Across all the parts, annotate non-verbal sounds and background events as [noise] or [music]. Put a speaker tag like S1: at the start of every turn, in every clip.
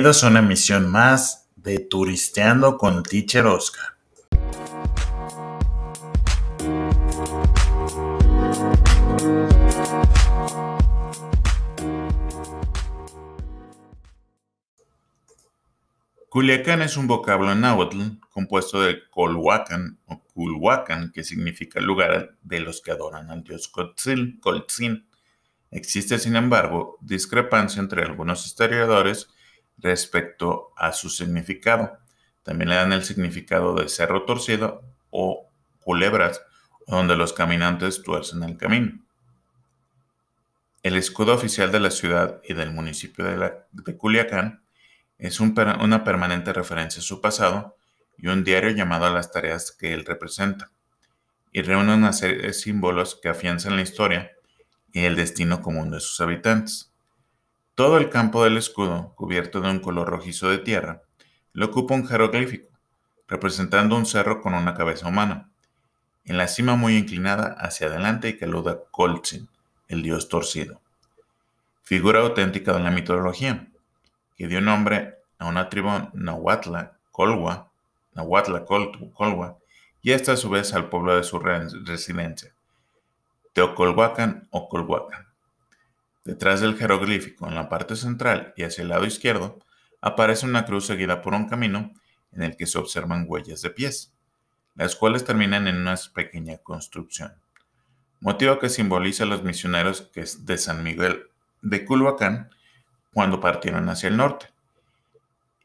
S1: Bienvenidos a una emisión más de Turisteando con Teacher Oscar. Culiacán es un vocablo náhuatl compuesto de Colhuacan o Culhuacan, que significa lugar de los que adoran al dios Coltzin. Existe, sin embargo, discrepancia entre algunos historiadores respecto a su significado. También le dan el significado de cerro torcido o culebras, donde los caminantes tuercen el camino. El escudo oficial de la ciudad y del municipio de, Culiacán es una permanente referencia a su pasado y un diario llamado a las tareas que él representa, y reúne una serie de símbolos que afianzan la historia y el destino común de sus habitantes. Todo el campo del escudo, cubierto de un color rojizo de tierra, lo ocupa un jeroglífico, representando un cerro con una cabeza humana, en la cima muy inclinada hacia adelante y que aluda Coltzin, el dios torcido. Figura auténtica de la mitología, que dio nombre a una tribu nahuatla, Colwa, Nahuatla Colwa, y esta a su vez al pueblo de su residencia, Teocolhuacan o Colhuacan. Detrás del jeroglífico, en la parte central y hacia el lado izquierdo, aparece una cruz seguida por un camino en el que se observan huellas de pies, las cuales terminan en una pequeña construcción, motivo que simboliza a los misioneros de San Miguel de Culhuacán cuando partieron hacia el norte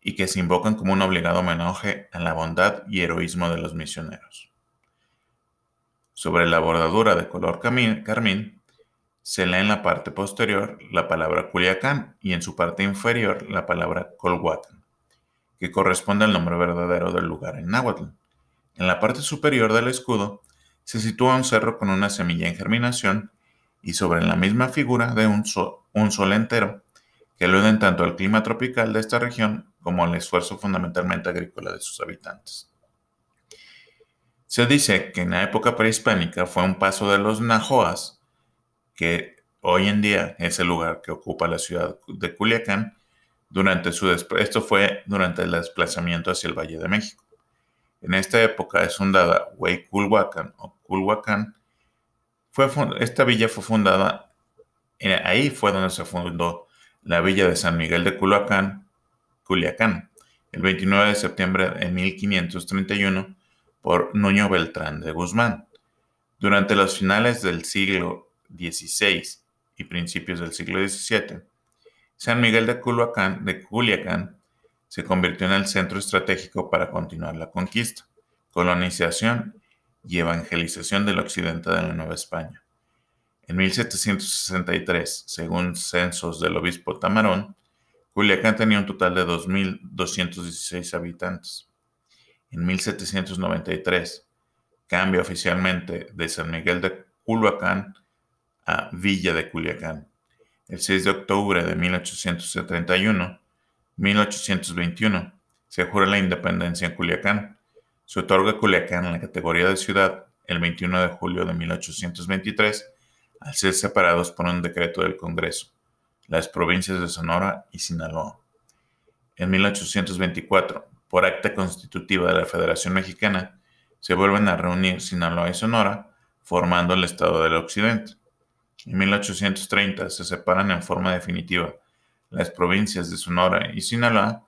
S1: y que se invocan como un obligado homenaje a la bondad y heroísmo de los misioneros. Sobre la bordadura de color carmín se lee en la parte posterior la palabra Culiacán y en su parte inferior la palabra Colhuacán, que corresponde al nombre verdadero del lugar en náhuatl. En la parte superior del escudo se sitúa un cerro con una semilla en germinación y sobre la misma figura de un sol, entero que aluden tanto al clima tropical de esta región como al esfuerzo fundamentalmente agrícola de sus habitantes. Se dice que en la época prehispánica fue un paso de los Najoas, que hoy en día es el lugar que ocupa la ciudad de Culiacán, durante su esto fue durante el desplazamiento hacia el Valle de México. En esta época es fundada Huayculhuacán o Culhuacán. Fue, esta villa fue fundada, eh, ahí fue donde se fundó la villa de San Miguel de Culhuacán, Culiacán, el 29 de septiembre de 1531 por Nuño Beltrán de Guzmán. Durante los finales del siglo XVI y principios del siglo XVII, San Miguel de, Culhuacán, de Culiacán se convirtió en el centro estratégico para continuar la conquista, colonización y evangelización del occidente de la Nueva España. En 1763, según censos del obispo Tamarón, Culiacán tenía un total de 2.216 habitantes. En 1793 cambia oficialmente de San Miguel de Culhuacán a Villa de Culiacán. El 6 de octubre de 1871, 1821, se jura la independencia en Culiacán. Se otorga a Culiacán la categoría de ciudad el 21 de julio de 1823, al ser separados por un decreto del Congreso las provincias de Sonora y Sinaloa. En 1824, por acta constitutiva de la Federación Mexicana, se vuelven a reunir Sinaloa y Sonora, formando el Estado del Occidente. En 1830 se separan en forma definitiva las provincias de Sonora y Sinaloa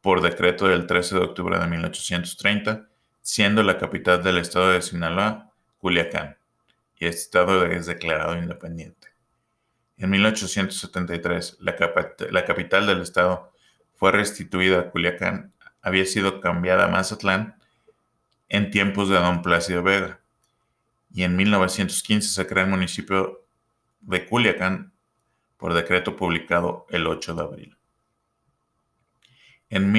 S1: por decreto del 13 de octubre de 1830, siendo la capital del estado de Sinaloa Culiacán, y este estado es declarado independiente. En 1873, la, capital del estado fue restituida a Culiacán, había sido cambiada a Mazatlán en tiempos de don Plácido Vega, y en 1915 se crea el municipio de Culiacán por decreto publicado el 8 de abril. En,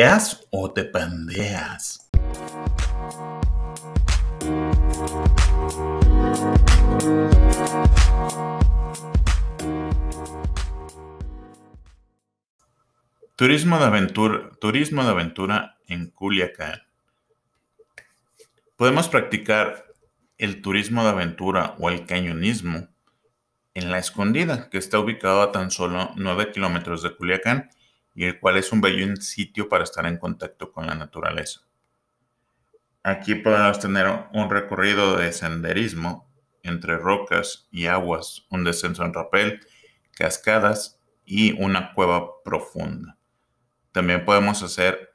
S1: ¿Turisteas o te pandeas? Turismo de aventura, turismo de aventura en Culiacán. Podemos practicar el turismo de aventura o el cañonismo en La Escondida, que está ubicado a tan solo 9 kilómetros de Culiacán y el cual es un bello sitio para estar en contacto con la naturaleza. Aquí podemos tener un recorrido de senderismo entre rocas y aguas, un descenso en rapel, cascadas y una cueva profunda. También podemos hacer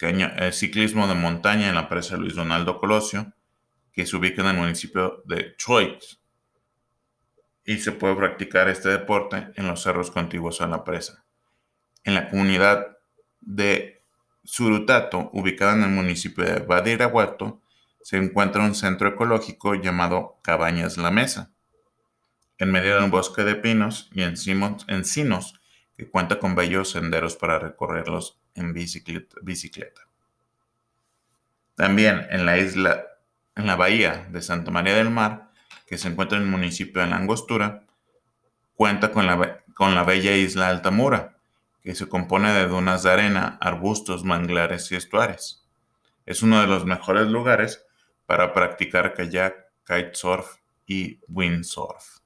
S1: eh, ciclismo de montaña en la presa Luis Donaldo Colosio, que se ubica en el municipio de Choix. Y se puede practicar este deporte en los cerros contiguos a la presa. En la comunidad de Surutato, ubicada en el municipio de Badiraguato, se encuentra un centro ecológico llamado Cabañas La Mesa, en medio de un bosque de pinos y encinos que cuenta con bellos senderos para recorrerlos en bicicleta. También en la isla, en la bahía de Santa María del Mar, que se encuentra en el municipio de La Angostura, cuenta con la, con la bella isla Altamura, que se compone de dunas de arena, arbustos, manglares y estuarios. Es uno de los mejores lugares para practicar kayak, kitesurf y windsurf.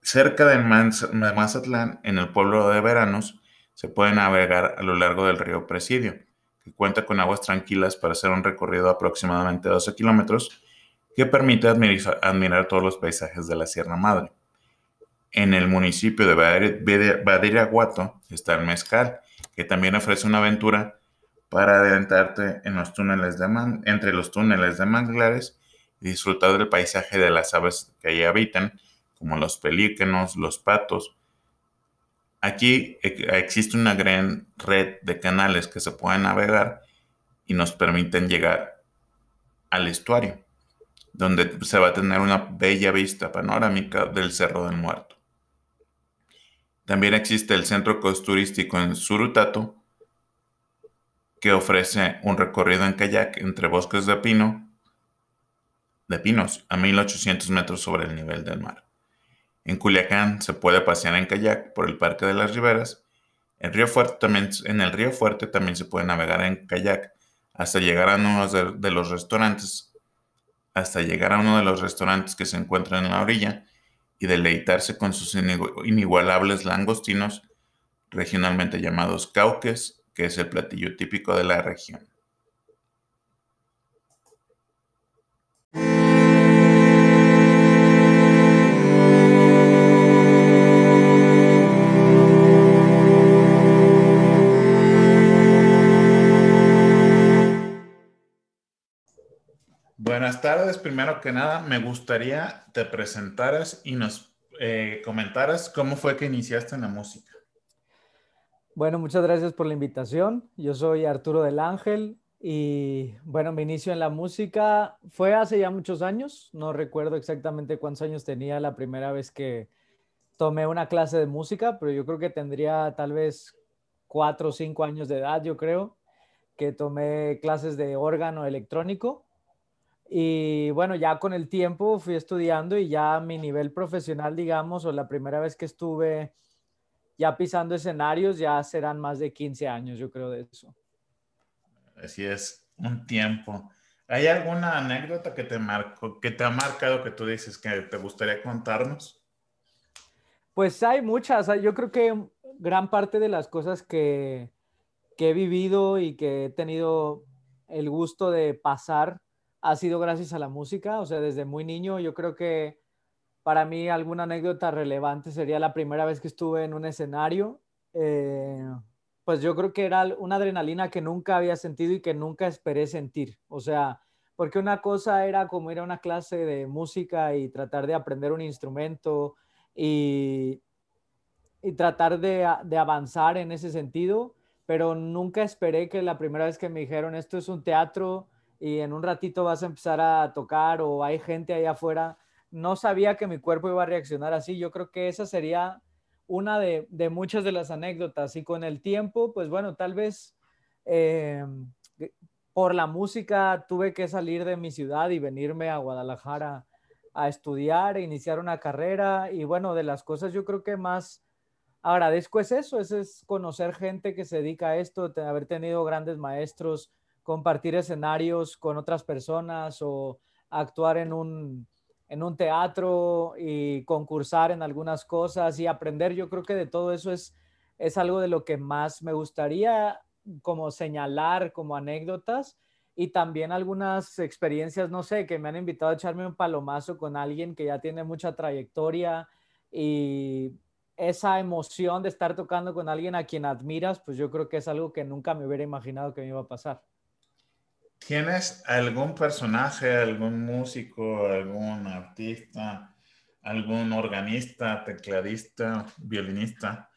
S1: Cerca de Mazatlán, en el pueblo de Veranos, se puede navegar a lo largo del río Presidio, que cuenta con aguas tranquilas para hacer un recorrido de aproximadamente 12 kilómetros que permite admirar, todos los paisajes de la Sierra Madre. En el municipio de Badiraguato está el Mezcal, que también ofrece una aventura para adentrarte en los túneles de entre los túneles de manglares y disfrutar del paisaje de las aves que allí habitan, como los pelícanos, los patos. Aquí existe una gran red de canales que se pueden navegar y nos permiten llegar al estuario, donde se va a tener una bella vista panorámica del Cerro del Muerto. También existe el centro turístico en Surutato, que ofrece un recorrido en kayak entre bosques de pino, de pinos, a 1800 metros sobre el nivel del mar. En Culiacán se puede pasear en kayak por el Parque de las Riberas. En, Río Fuerte también, en el Río Fuerte también se puede navegar en kayak hasta llegar a uno de, los restaurantes, hasta llegar a uno de los restaurantes que se encuentran en la orilla y deleitarse con sus inigualables langostinos, regionalmente llamados cauques, que es el platillo típico de la región. Buenas tardes. Primero que nada, me gustaría te presentaras y nos eh, comentaras cómo fue que iniciaste en la música.
S2: Bueno, muchas gracias por la invitación. Yo soy Arturo del Ángel y bueno, mi inicio en la música fue hace ya muchos años. No recuerdo exactamente cuántos años tenía la primera vez que tomé una clase de música, pero yo creo que tendría tal vez cuatro o cinco años de edad, yo creo, que tomé clases de órgano electrónico y bueno, ya con el tiempo fui estudiando y ya mi nivel profesional, digamos, o la primera vez que estuve ya pisando escenarios, ya serán más de 15 años, yo creo, de eso.
S1: Así es, un tiempo. ¿Hay alguna anécdota que te marcó, que te ha marcado que tú dices que te gustaría contarnos?
S2: Pues hay muchas. Yo creo que gran parte de las cosas que, que he vivido y que he tenido el gusto de pasar ha sido gracias a la música, o sea, desde muy niño yo creo que para mí alguna anécdota relevante sería la primera vez que estuve en un escenario, eh, pues yo creo que era una adrenalina que nunca había sentido y que nunca esperé sentir, o sea, porque una cosa era como ir a una clase de música y tratar de aprender un instrumento y, tratar de avanzar en ese sentido, pero nunca esperé que la primera vez que me dijeron esto es un teatro, y en un ratito vas a empezar a tocar o hay gente ahí afuera. No sabía que mi cuerpo iba a reaccionar así. Yo creo que esa sería una de, muchas de las anécdotas y con el tiempo, pues bueno, tal vez eh, por la música tuve que salir de mi ciudad y venirme a Guadalajara a estudiar, e iniciar una carrera y bueno, de las cosas yo creo que más agradezco es eso, es, conocer gente que se dedica a esto, haber tenido grandes maestros, compartir escenarios con otras personas o actuar en un, en un teatro y concursar en algunas cosas y aprender. Yo creo que de todo eso es, es algo de lo que más me gustaría como señalar como anécdotas y también algunas experiencias, no sé, que me han invitado a echarme un palomazo con alguien que ya tiene mucha trayectoria y esa emoción de estar tocando con alguien a quien admiras, pues yo creo que es algo que nunca me hubiera imaginado que me iba a pasar.
S1: ¿Tienes algún personaje, algún músico, algún artista, algún organista, tecladista, violinista,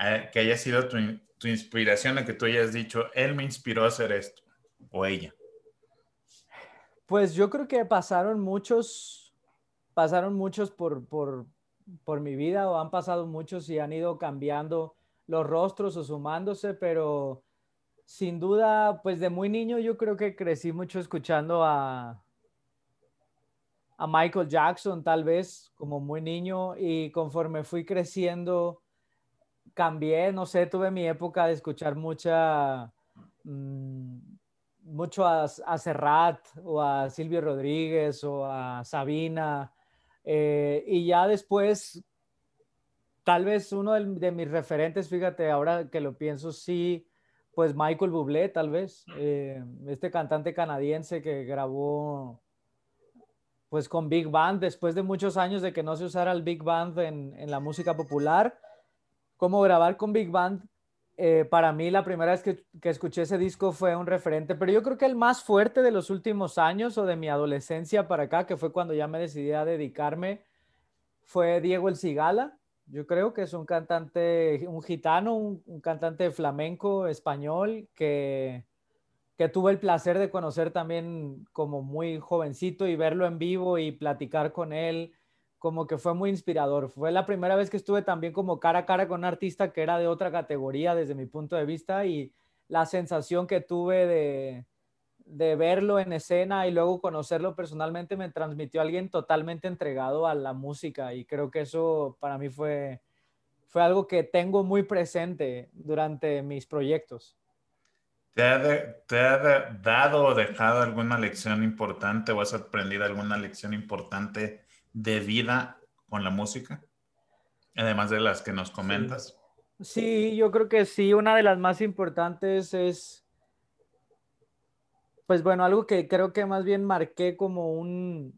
S1: eh, que haya sido tu, tu inspiración, a que tú hayas dicho, él me inspiró a hacer esto, o ella?
S2: Pues yo creo que pasaron muchos, pasaron muchos por, por, por mi vida, o han pasado muchos y han ido cambiando los rostros o sumándose, pero sin duda, pues de muy niño yo creo que crecí mucho escuchando a, a Michael Jackson, tal vez como muy niño, y conforme fui creciendo, cambié, no sé, tuve mi época de escuchar mucha, mm, mucho a, a, Serrat o a Silvio Rodríguez o a Sabina, eh, y ya después, tal vez uno de, de mis referentes, fíjate, ahora que lo pienso, sí pues Michael Bublé, tal vez, eh, este cantante canadiense que grabó pues con Big Band después de muchos años de que no se usara el Big Band en, la música popular. Cómo grabar con Big Band, eh, para mí la primera vez que, que, escuché ese disco fue un referente, pero yo creo que el más fuerte de los últimos años o de mi adolescencia para acá, que fue cuando ya me decidí a dedicarme, fue Diego El Cigala. Yo creo que es un cantante, un gitano, un, cantante flamenco español que, que tuve el placer de conocer también como muy jovencito y verlo en vivo y platicar con él, como que fue muy inspirador. Fue la primera vez que estuve también como cara a cara con un artista que era de otra categoría desde mi punto de vista y la sensación que tuve de, de verlo en escena y luego conocerlo personalmente me transmitió alguien totalmente entregado a la música y creo que eso para mí fue, fue algo que tengo muy presente durante mis proyectos.
S1: ¿Te ha, ¿Te ha, dado o dejado alguna lección importante o has aprendido alguna lección importante de vida con la música? Además de las que nos comentas.
S2: sí yo creo que sí. Una de las más importantes es pues bueno, algo que creo que más bien marqué como un,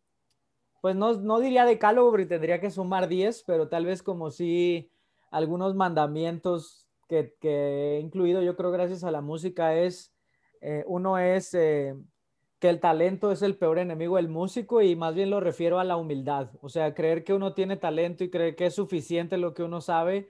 S2: pues no, no diría decálogo porque tendría que sumar 10, pero tal vez como si algunos mandamientos que, que, he incluido yo creo gracias a la música es, eh, uno es eh, que el talento es el peor enemigo del músico y más bien lo refiero a la humildad, o sea, creer que uno tiene talento y creer que es suficiente lo que uno sabe,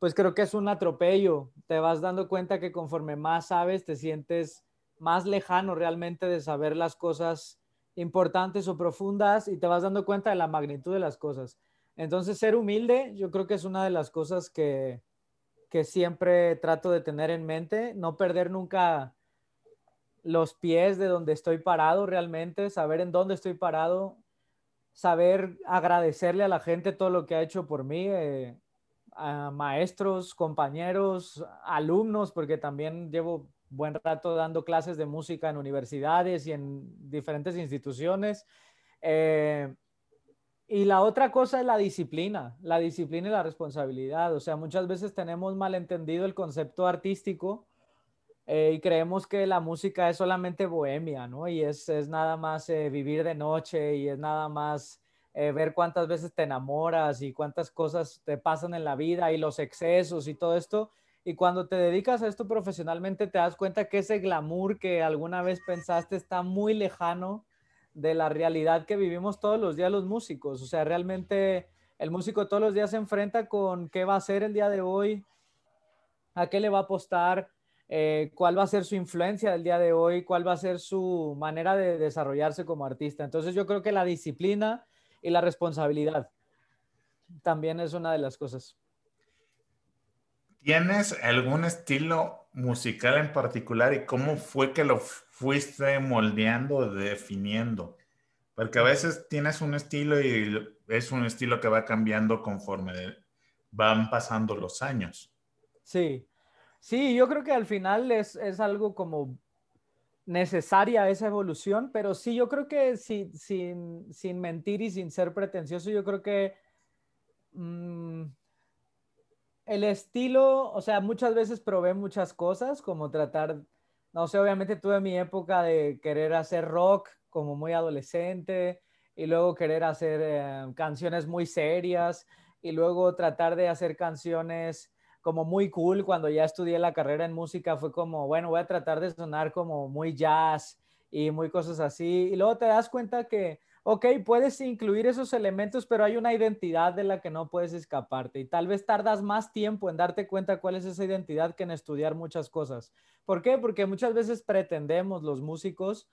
S2: pues creo que es un atropello, te vas dando cuenta que conforme más sabes te sientes más lejano realmente de saber las cosas importantes o profundas y te vas dando cuenta de la magnitud de las cosas. Entonces, ser humilde, yo creo que es una de las cosas que, que siempre trato de tener en mente, no perder nunca los pies de donde estoy parado realmente, saber en dónde estoy parado, saber agradecerle a la gente todo lo que ha hecho por mí, eh, a maestros, compañeros, alumnos, porque también llevo buen rato dando clases de música en universidades y en diferentes instituciones. Eh, y la otra cosa es la disciplina, la disciplina y la responsabilidad. O sea, muchas veces tenemos malentendido el concepto artístico eh, y creemos que la música es solamente bohemia, ¿no? Y es, es nada más eh, vivir de noche y es nada más ver cuántas veces te enamoras y cuántas cosas te pasan en la vida y los excesos y todo esto. Y cuando te dedicas a esto profesionalmente, te das cuenta que ese glamour que alguna vez pensaste está muy lejano de la realidad que vivimos todos los días los músicos. O sea, realmente el músico todos los días se enfrenta con qué va a hacer el día de hoy, a qué le va a apostar, eh, cuál va a ser su influencia del día de hoy, cuál va a ser su manera de desarrollarse como artista. Entonces yo creo que la disciplina y la responsabilidad también es una de las cosas.
S1: ¿Tienes algún estilo musical en particular y cómo fue que lo fuiste moldeando, definiendo? Porque a veces tienes un estilo y es un estilo que va cambiando conforme van pasando los años.
S2: Sí, sí, yo creo que al final es, algo como necesaria esa evolución, pero sí, yo creo que sin, sin mentir y sin ser pretencioso, yo creo que mm, el estilo, o sea, muchas veces probé muchas cosas, como tratar, no sé, obviamente tuve mi época de querer hacer rock como muy adolescente y luego querer hacer eh, canciones muy serias y luego tratar de hacer canciones como muy cool cuando ya estudié la carrera en música fue como, bueno, voy a tratar de sonar como muy jazz y muy cosas así. Y luego te das cuenta que, ok, puedes incluir esos elementos, pero hay una identidad de la que no puedes escaparte. Y tal vez tardas más tiempo en darte cuenta cuál es esa identidad que en estudiar muchas cosas. ¿Por qué? Porque muchas veces pretendemos los músicos,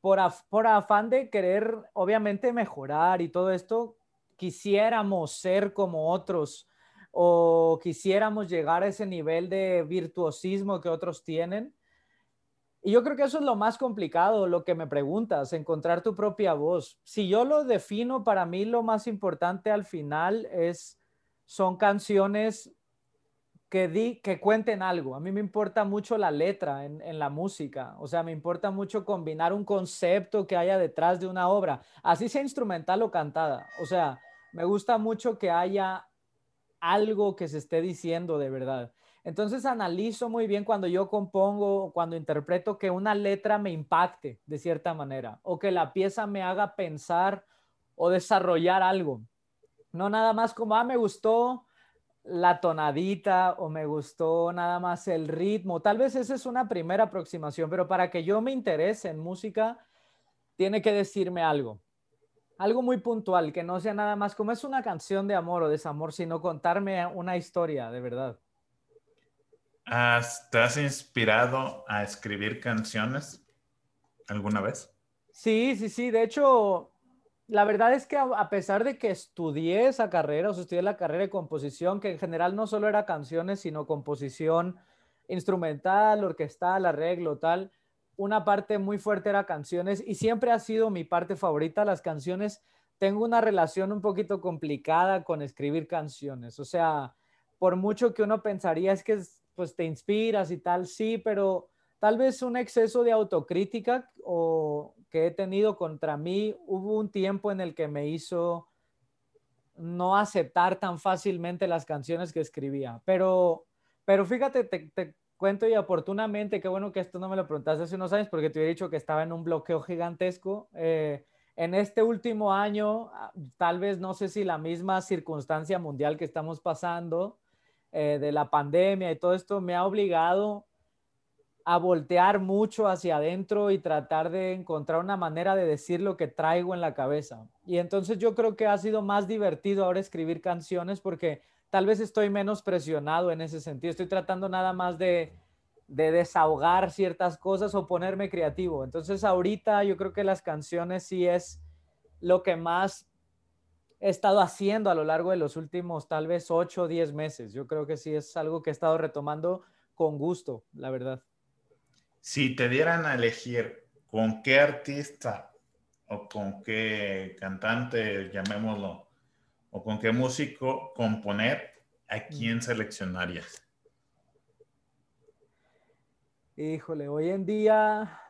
S2: por, por afán de querer, obviamente, mejorar y todo esto, quisiéramos ser como otros o quisiéramos llegar a ese nivel de virtuosismo que otros tienen. Y yo creo que eso es lo más complicado, lo que me preguntas, encontrar tu propia voz. Si yo lo defino, para mí lo más importante al final es, son canciones que, di, que cuenten algo. A mí me importa mucho la letra en, en, la música, o sea, me importa mucho combinar un concepto que haya detrás de una obra, así sea instrumental o cantada. O sea, me gusta mucho que haya algo que se esté diciendo de verdad. Entonces analizo muy bien cuando yo compongo, cuando interpreto que una letra me impacte de cierta manera o que la pieza me haga pensar o desarrollar algo. No nada más como, ah, me gustó la tonadita o me gustó nada más el ritmo. Tal vez esa es una primera aproximación, pero para que yo me interese en música, tiene que decirme algo algo muy puntual, que no sea nada más como es una canción de amor o desamor, sino contarme una historia de verdad.
S1: ¿Te has inspirado a escribir canciones alguna vez?
S2: Sí, sí, sí. De hecho, la verdad es que a, pesar de que estudié esa carrera, o sea, estudié la carrera de composición, que en general no solo era canciones, sino composición instrumental, orquestal, arreglo, tal, una parte muy fuerte era canciones y siempre ha sido mi parte favorita las canciones. Tengo una relación un poquito complicada con escribir canciones. O sea, por mucho que uno pensaría es que pues te inspiras y tal, sí, pero tal vez un exceso de autocrítica o que he tenido contra mí, hubo un tiempo en el que me hizo no aceptar tan fácilmente las canciones que escribía. Pero, pero fíjate, te, te, cuento y oportunamente, qué bueno que esto no me lo preguntaste hace unos años porque te hubiera dicho que estaba en un bloqueo gigantesco. Eh, en este último año, ah, tal vez no sé si la misma circunstancia mundial que estamos pasando, eh, de la pandemia y todo esto, me ha obligado a voltear mucho hacia adentro y tratar de encontrar una manera de decir lo que traigo en la cabeza. Y entonces yo creo que ha sido más divertido ahora escribir canciones porque tal vez estoy menos presionado en ese sentido. Estoy tratando nada más de, desahogar ciertas cosas o ponerme creativo. Entonces ahorita yo creo que las canciones sí es lo que más he estado haciendo a lo largo de los últimos tal vez 8 o 10 meses. Yo creo que sí es algo que he estado retomando con gusto, la verdad.
S1: Si te dieran a elegir con qué artista o con qué cantante, llamémoslo, o con qué músico componer, ¿a quién seleccionarías?
S2: Híjole, hoy en día,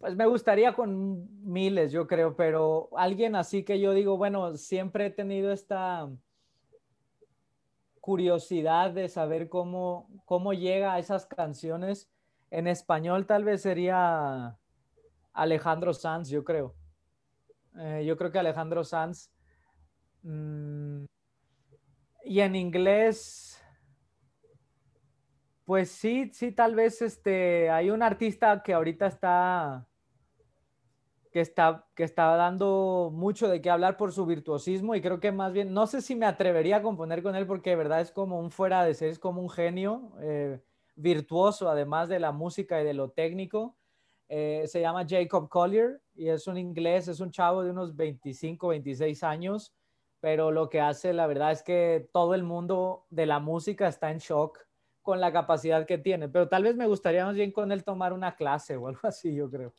S2: pues me gustaría con miles, yo creo, pero alguien así que yo digo, bueno, siempre he tenido esta curiosidad de saber cómo, cómo llega a esas canciones. En español tal vez sería Alejandro Sanz, yo creo. Eh, yo creo que Alejandro Sanz Mm, y en inglés, pues sí, sí, tal vez este, hay un artista que ahorita está, que está, que está dando mucho de qué hablar por su virtuosismo y creo que más bien, no sé si me atrevería a componer con él porque de verdad es como un fuera de ser, es como un genio eh, virtuoso, además de la música y de lo técnico. Eh, se llama Jacob Collier y es un inglés, es un chavo de unos 25, 26 años pero lo que hace, la verdad es que todo el mundo de la música está en shock con la capacidad que tiene, pero tal vez me gustaría más bien con él tomar una clase o algo así, yo creo.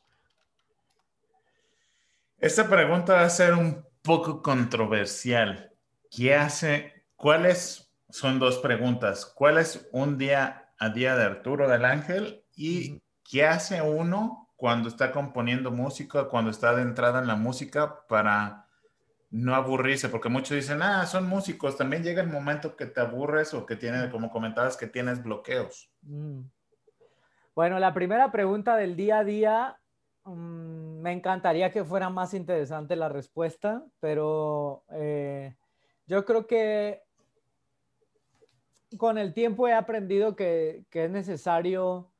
S1: Esta pregunta va a ser un poco controversial. ¿Qué hace? ¿Cuáles son dos preguntas? ¿Cuál es un día a día de Arturo del Ángel y qué hace uno cuando está componiendo música, cuando está de entrada en la música para no aburrirse? Porque muchos dicen, ah, son músicos. También llega el momento que te aburres o que tienes, como comentabas, que tienes bloqueos. Mm.
S2: Bueno, la primera pregunta del día a día Mm, me encantaría que fuera más interesante la respuesta, pero eh, yo creo que con el tiempo he aprendido que, es necesario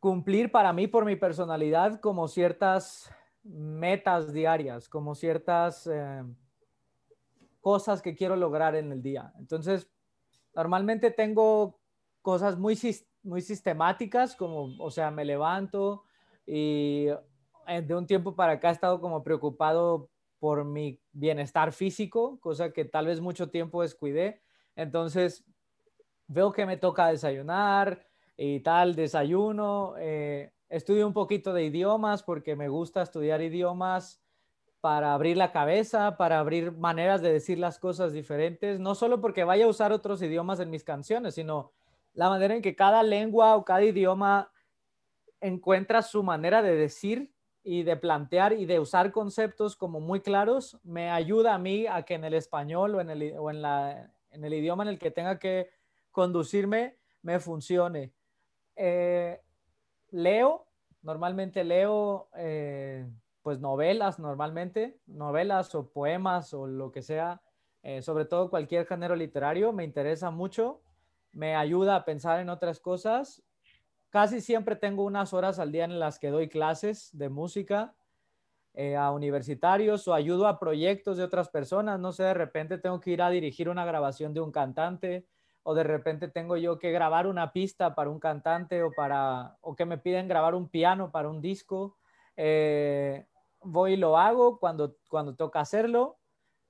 S2: cumplir para mí, por mi personalidad, como ciertas metas diarias, como ciertas eh, cosas que quiero lograr en el día. Entonces, normalmente tengo cosas muy, muy sistemáticas, como, o sea, me levanto, y eh, de un tiempo para acá he estado como preocupado por mi bienestar físico, cosa que tal vez mucho tiempo descuidé. Entonces, veo que me toca desayunar y tal, desayuno. Eh, estudio un poquito de idiomas porque me gusta estudiar idiomas para abrir la cabeza, para abrir maneras de decir las cosas diferentes, no solo porque vaya a usar otros idiomas en mis canciones, sino la manera en que cada lengua o cada idioma encuentra su manera de decir y de plantear y de usar conceptos como muy claros, me ayuda a mí a que en el español o en el, en la, en el idioma en el que tenga que conducirme me funcione. Eh, leo, normalmente leo eh, pues novelas, normalmente, novelas o poemas o lo que sea, eh, sobre todo cualquier género literario, me interesa mucho, me ayuda a pensar en otras cosas Casi siempre tengo unas horas al día en las que doy clases de música eh, a universitarios o ayudo a proyectos de otras personas. No sé, de repente tengo que ir a dirigir una grabación de un cantante o de repente tengo yo que grabar una pista para un cantante o, para, o que me piden grabar un piano para un disco. Eh, voy y lo hago cuando, cuando toca hacerlo.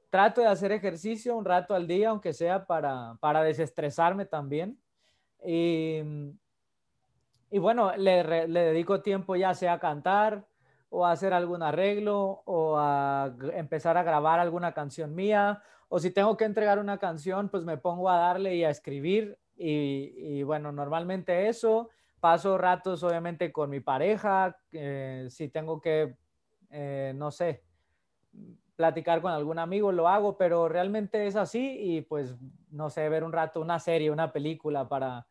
S2: Trato de hacer ejercicio un rato al día, aunque sea para, para desestresarme también. Y y bueno, le, dedico tiempo ya sea a cantar o a hacer algún arreglo o a empezar a grabar alguna canción mía o si tengo que entregar una canción, pues me pongo a darle y a escribir y, bueno, normalmente eso. Paso ratos obviamente con mi pareja, eh, si tengo que, eh, no sé, platicar con algún amigo, lo hago, pero realmente es así y pues, no sé, ver un rato una serie, una película para,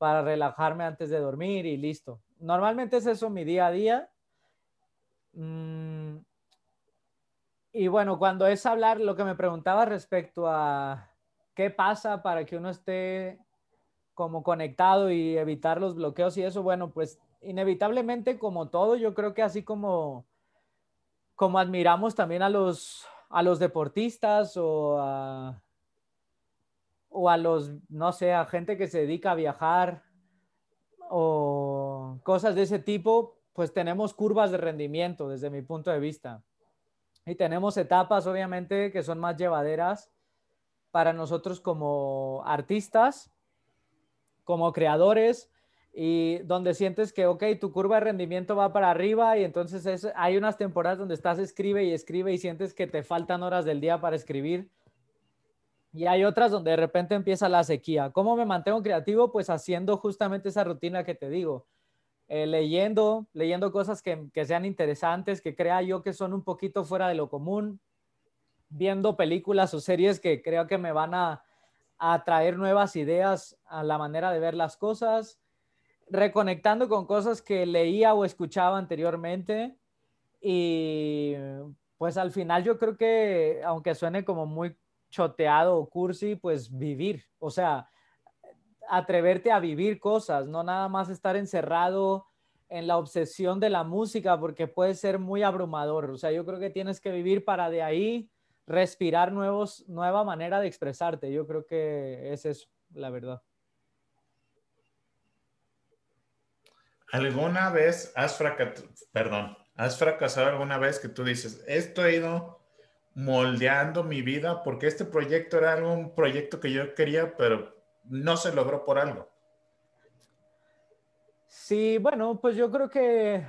S2: para relajarme antes de dormir y listo. Normalmente es eso mi día a día. Mm, y bueno, cuando es hablar, lo que me preguntaba respecto a qué pasa para que uno esté como conectado y evitar los bloqueos y eso, bueno, pues inevitablemente como todo, yo creo que así como, como admiramos también a los, a los deportistas o a, o a los, no sé, a gente que se dedica a viajar o cosas de ese tipo, pues tenemos curvas de rendimiento desde mi punto de vista. Y tenemos etapas, obviamente, que son más llevaderas para nosotros como artistas, como creadores, y donde sientes que, ok, tu curva de rendimiento va para arriba y entonces hay unas temporadas donde estás escribe y escribe y sientes que te faltan horas del día para escribir y hay otras donde de repente empieza la sequía. ¿Cómo me mantengo creativo? Pues haciendo justamente esa rutina que te digo. Eh, leyendo, leyendo cosas que, sean interesantes, que crea yo que son un poquito fuera de lo común, viendo películas o series que creo que me van a, a traer nuevas ideas a la manera de ver las cosas, reconectando con cosas que leía o escuchaba anteriormente y pues al final yo creo que, aunque suene como muy choteado o cursi, pues vivir, o sea, atreverte a vivir cosas, no nada más estar encerrado en la obsesión de la música, porque puede ser muy abrumador. O sea, yo creo que tienes que vivir para de ahí respirar nuevos, nueva manera de expresarte. Yo creo que esa es la verdad.
S1: ¿Alguna vez has fracasado, perdón, has fracasado alguna vez que tú dices, esto he ido moldeando mi vida porque este proyecto era un proyecto que yo quería, pero no se logró por algo.
S2: Sí, bueno, pues yo creo que,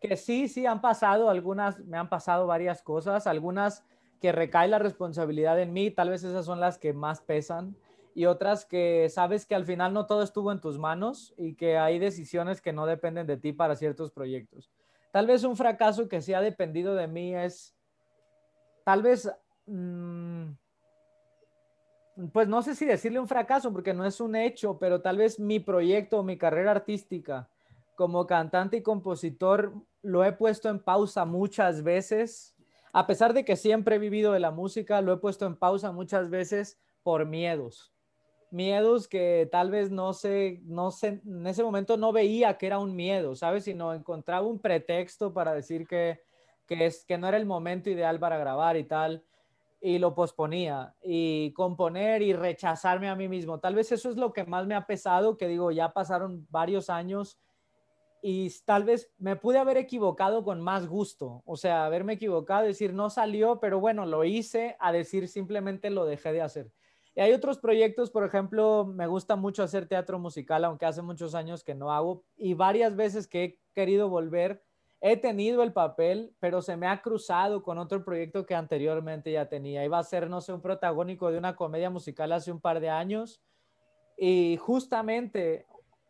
S2: que sí, sí han pasado algunas, me han pasado varias cosas, algunas que recae la responsabilidad en mí, tal vez esas son las que más pesan y otras que sabes que al final no todo estuvo en tus manos y que hay decisiones que no dependen de ti para ciertos proyectos. Tal vez un fracaso que sí ha dependido de mí es, tal vez, mm, pues no sé si decirle un fracaso porque no es un hecho, pero tal vez mi proyecto, mi carrera artística como cantante y compositor lo he puesto en pausa muchas veces. A pesar de que siempre he vivido de la música, lo he puesto en pausa muchas veces por miedos miedos que tal vez no sé, no sé, en ese momento no veía que era un miedo, ¿sabes? Sino encontraba un pretexto para decir que, que, no era el momento ideal para grabar y tal, y lo posponía, y componer y rechazarme a mí mismo. Tal vez eso es lo que más me ha pesado, que digo, ya pasaron varios años y tal vez me pude haber equivocado con más gusto, o sea, haberme equivocado, decir, no salió, pero bueno, lo hice, a decir simplemente lo dejé de hacer. Y hay otros proyectos, por ejemplo, me gusta mucho hacer teatro musical, aunque hace muchos años que no hago, y varias veces que he querido volver, he tenido el papel, pero se me ha cruzado con otro proyecto que anteriormente ya tenía. Iba a ser, no sé, un protagónico de una comedia musical hace un par de años, y justamente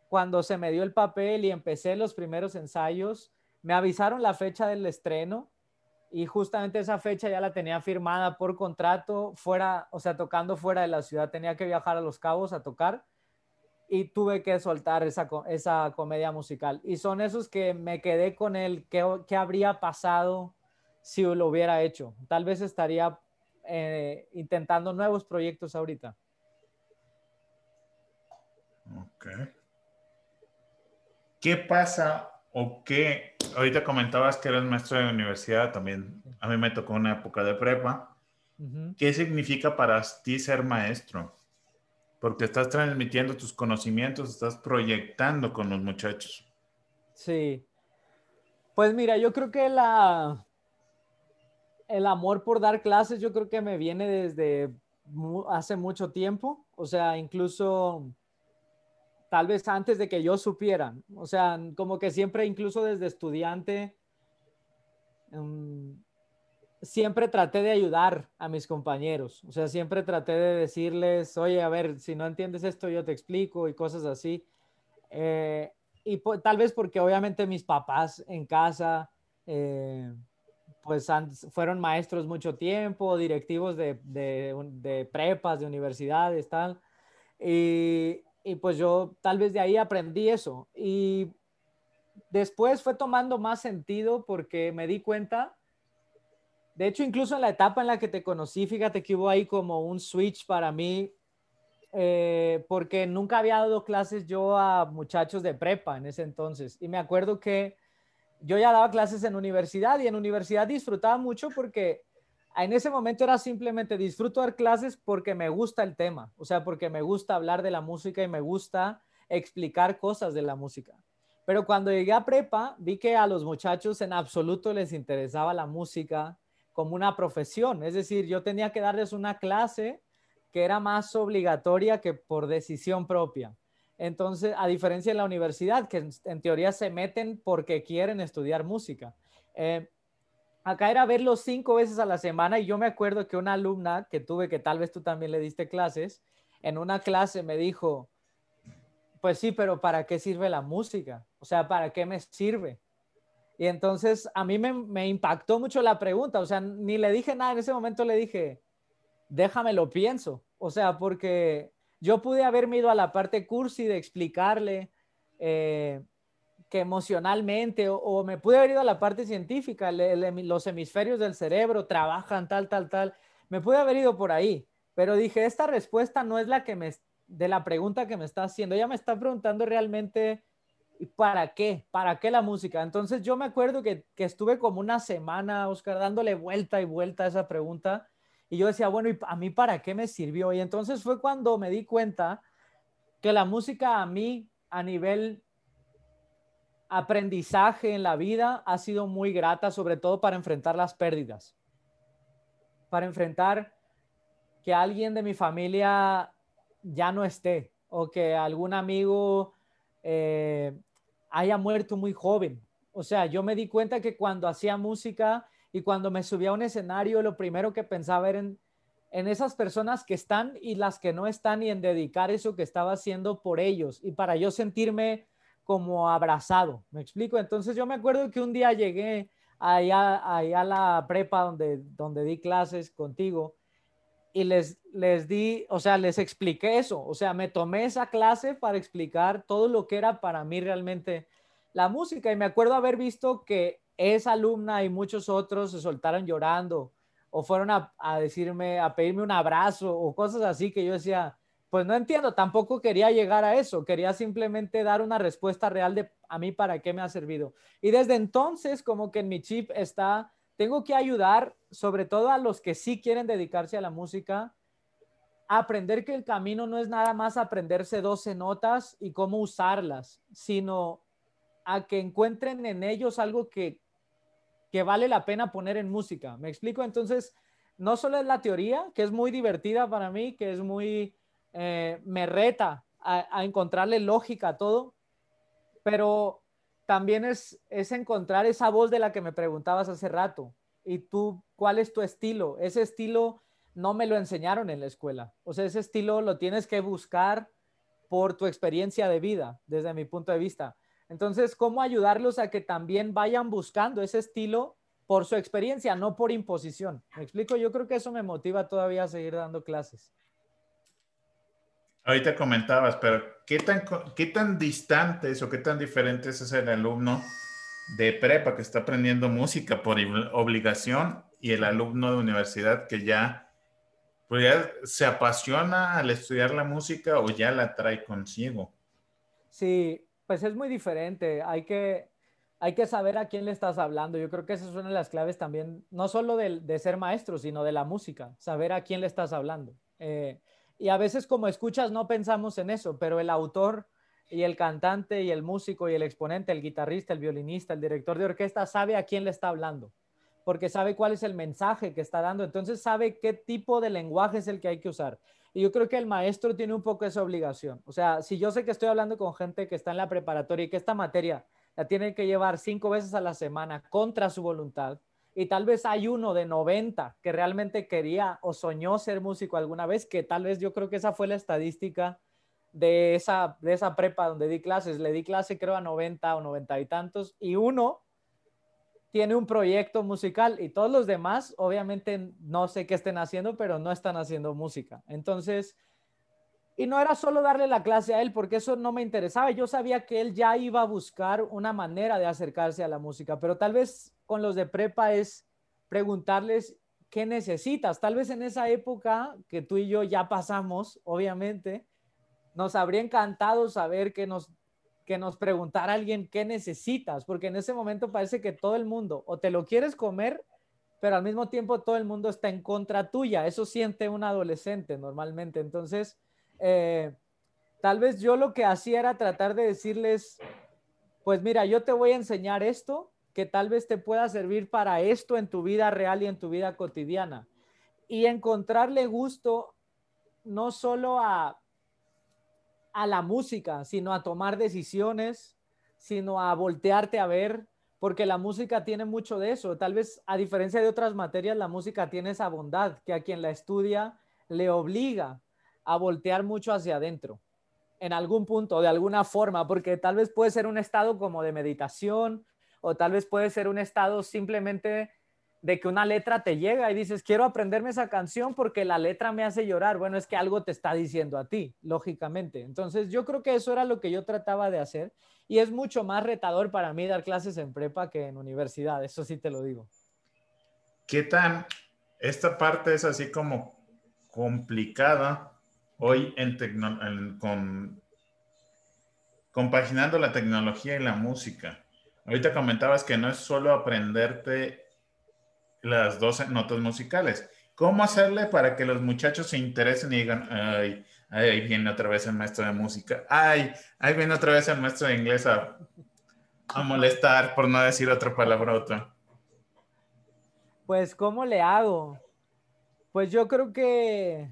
S2: cuando se me dio el papel y empecé los primeros ensayos, me avisaron la fecha del estreno y justamente esa fecha ya la tenía firmada por contrato fuera, o sea, tocando fuera de la ciudad, tenía que viajar a Los Cabos a tocar y tuve que soltar esa, esa comedia musical. Y son esos que me quedé con el qué, qué habría pasado si lo hubiera hecho. Tal vez estaría eh, intentando nuevos proyectos ahorita.
S1: Ok. ¿Qué pasa o qué ahorita comentabas que eres maestro de universidad, también a mí me tocó una época de prepa. ¿Qué significa para ti ser maestro? Porque estás transmitiendo tus conocimientos, estás proyectando con los muchachos.
S2: Sí. Pues mira, yo creo que la el amor por dar clases yo creo que me viene desde hace mucho tiempo, o sea, incluso tal vez antes de que yo supiera. O sea, como que siempre, incluso desde estudiante, em, siempre traté de ayudar a mis compañeros. O sea, siempre traté de decirles, oye, a ver, si no entiendes esto, yo te explico y cosas así. Eh, y tal vez porque obviamente mis papás en casa, eh, pues fueron maestros mucho tiempo, directivos de, prepas, de universidades, tal. Y pues yo tal vez de ahí aprendí eso. Y después fue tomando más sentido porque me di cuenta, de hecho incluso en la etapa en la que te conocí, fíjate que hubo ahí como un switch para mí, eh, porque nunca había dado clases yo a muchachos de prepa en ese entonces. Y me acuerdo que yo ya daba clases en universidad y en universidad disfrutaba mucho porque en ese momento era simplemente disfruto dar clases porque me gusta el tema, o sea, porque me gusta hablar de la música y me gusta explicar cosas de la música. Pero cuando llegué a prepa, vi que a los muchachos en absoluto les interesaba la música como una profesión, es decir, yo tenía que darles una clase que era más obligatoria que por decisión propia. Entonces, a diferencia de la universidad, que en, teoría se meten porque quieren estudiar música. Eh, acá era verlo cinco veces a la semana y yo me acuerdo que una alumna que tuve, que tal vez tú también le diste clases, en una clase me dijo, pues sí, pero ¿para qué sirve la música? O sea, ¿para qué me sirve? Y entonces a mí me, impactó mucho la pregunta, o sea, ni le dije nada, en ese momento le dije, déjame lo pienso, o sea, porque yo pude haberme ido a la parte cursi de explicarle, eh, que emocionalmente, o, me pude haber ido a la parte científica, los hemisferios del cerebro trabajan tal, tal, tal, me pude haber ido por ahí, pero dije, esta respuesta no es la que me, de la pregunta que me está haciendo, ella me está preguntando realmente, ¿para qué? ¿Para qué la música? Entonces yo me acuerdo que, que estuve como una semana, Oscar, dándole vuelta y vuelta a esa pregunta, y yo decía, bueno, ¿y a mí para qué me sirvió? Y entonces fue cuando me di cuenta que la música a mí, a nivel aprendizaje en la vida ha sido muy grata, sobre todo para enfrentar las pérdidas. para enfrentar que alguien de mi familia ya no esté o que algún amigo eh, haya muerto muy joven. O sea, yo me di cuenta que cuando hacía música y cuando me subía a un escenario, lo primero que pensaba era en, en esas personas que están y las que no están y en dedicar eso que estaba haciendo por ellos y para yo sentirme como abrazado. ¿Me explico? Entonces yo me acuerdo que un día llegué allá, allá a la prepa donde, donde di clases contigo y les, les di, o sea, les expliqué eso. O sea, me tomé esa clase para explicar todo lo que era para mí realmente la música. Y me acuerdo haber visto que esa alumna y muchos otros se soltaron llorando o fueron a, a decirme, a pedirme un abrazo o cosas así que yo decía, pues no entiendo, tampoco quería llegar a eso, quería simplemente dar una respuesta real de a mí para qué me ha servido. Y desde entonces, como que en mi chip está, tengo que ayudar sobre todo a los que sí quieren dedicarse a la música, a aprender que el camino no es nada más aprenderse 12 notas y cómo usarlas, sino a que encuentren en ellos algo que, que vale la pena poner en música. ¿Me explico? Entonces, no solo es la teoría, que es muy divertida para mí, que es muy eh, me reta a, encontrarle lógica a todo, pero también es, es encontrar esa voz de la que me preguntabas hace rato. Y tú, ¿cuál es tu estilo? Ese estilo no me lo enseñaron en la escuela. O sea, ese estilo lo tienes que buscar por tu experiencia de vida, desde mi punto de vista. Entonces, ¿cómo ayudarlos a que también vayan buscando ese estilo por su experiencia, no por imposición? ¿Me explico? Yo creo que eso me motiva todavía a seguir dando clases.
S1: Ahorita comentabas, pero ¿qué tan, ¿qué tan distantes o qué tan diferentes es el alumno de prepa que está aprendiendo música por obligación y el alumno de universidad que ya, pues ya se apasiona al estudiar la música o ya la trae consigo?
S2: Sí, pues es muy diferente. Hay que, hay que saber a quién le estás hablando. Yo creo que esa es una de las claves también, no solo de, ser maestro, sino de la música, saber a quién le estás hablando. Eh, y a veces como escuchas no pensamos en eso, pero el autor y el cantante y el músico y el exponente, el guitarrista, el violinista, el director de orquesta sabe a quién le está hablando, porque sabe cuál es el mensaje que está dando, entonces sabe qué tipo de lenguaje es el que hay que usar. Y yo creo que el maestro tiene un poco esa obligación. O sea, si yo sé que estoy hablando con gente que está en la preparatoria y que esta materia la tiene que llevar cinco veces a la semana contra su voluntad, y tal vez hay uno de 90 que realmente quería o soñó ser músico alguna vez, que tal vez yo creo que esa fue la estadística de esa, de esa prepa donde di clases. Le di clase creo a 90 o 90 y tantos y uno tiene un proyecto musical y todos los demás obviamente no sé qué estén haciendo, pero no están haciendo música. Entonces, y no era solo darle la clase a él, porque eso no me interesaba. Yo sabía que él ya iba a buscar una manera de acercarse a la música, pero tal vez con los de prepa es preguntarles qué necesitas. Tal vez en esa época que tú y yo ya pasamos, obviamente, nos habría encantado saber que nos, que nos preguntara alguien qué necesitas, porque en ese momento parece que todo el mundo o te lo quieres comer, pero al mismo tiempo todo el mundo está en contra tuya. Eso siente un adolescente normalmente. Entonces, eh, tal vez yo lo que hacía era tratar de decirles, pues mira, yo te voy a enseñar esto que tal vez te pueda servir para esto en tu vida real y en tu vida cotidiana. Y encontrarle gusto no solo a, a la música, sino a tomar decisiones, sino a voltearte a ver, porque la música tiene mucho de eso. Tal vez a diferencia de otras materias, la música tiene esa bondad que a quien la estudia le obliga a voltear mucho hacia adentro, en algún punto, de alguna forma, porque tal vez puede ser un estado como de meditación, o tal vez puede ser un estado simplemente de que una letra te llega y dices, quiero aprenderme esa canción porque la letra me hace llorar. Bueno, es que algo te está diciendo a ti, lógicamente. Entonces, yo creo que eso era lo que yo trataba de hacer y es mucho más retador para mí dar clases en prepa que en universidad, eso sí te lo digo.
S1: ¿Qué tan esta parte es así como complicada hoy en, con compaginando la tecnología y la música? Ahorita comentabas que no es solo aprenderte las 12 notas musicales. ¿Cómo hacerle para que los muchachos se interesen y digan, ay, ahí viene otra vez el maestro de música, ay, ahí viene otra vez el maestro de inglés a, molestar, por no decir otra palabrota?
S2: Pues, ¿cómo le hago? Pues yo creo que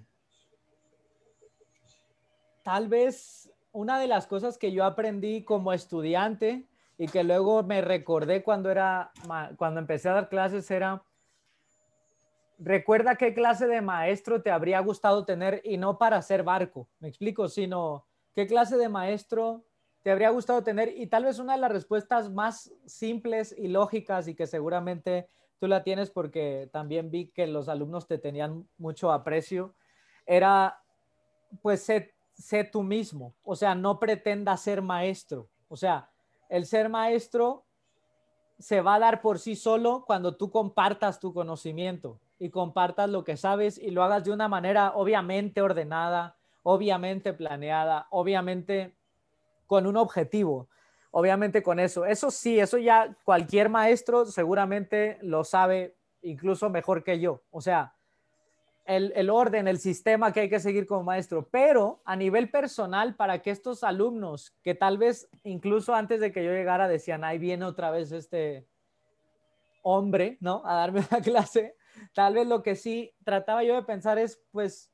S2: tal vez una de las cosas que yo aprendí como estudiante y que luego me recordé cuando era cuando empecé a dar clases era recuerda qué clase de maestro te habría gustado tener y no para hacer barco, me explico, sino qué clase de maestro te habría gustado tener y tal vez una de las respuestas más simples y lógicas y que seguramente tú la tienes porque también vi que los alumnos te tenían mucho aprecio, era pues sé, sé tú mismo, o sea, no pretenda ser maestro, o sea, el ser maestro se va a dar por sí solo cuando tú compartas tu conocimiento y compartas lo que sabes y lo hagas de una manera obviamente ordenada, obviamente planeada, obviamente con un objetivo, obviamente con eso. Eso sí, eso ya cualquier maestro seguramente lo sabe incluso mejor que yo. O sea, el, el, orden, el sistema que hay que seguir como maestro, pero a nivel personal, para que estos alumnos que tal vez incluso antes de que yo llegara decían, ahí viene otra vez este hombre, ¿no? A darme [laughs] una clase, Tal vez lo que sí trataba yo de pensar es, pues,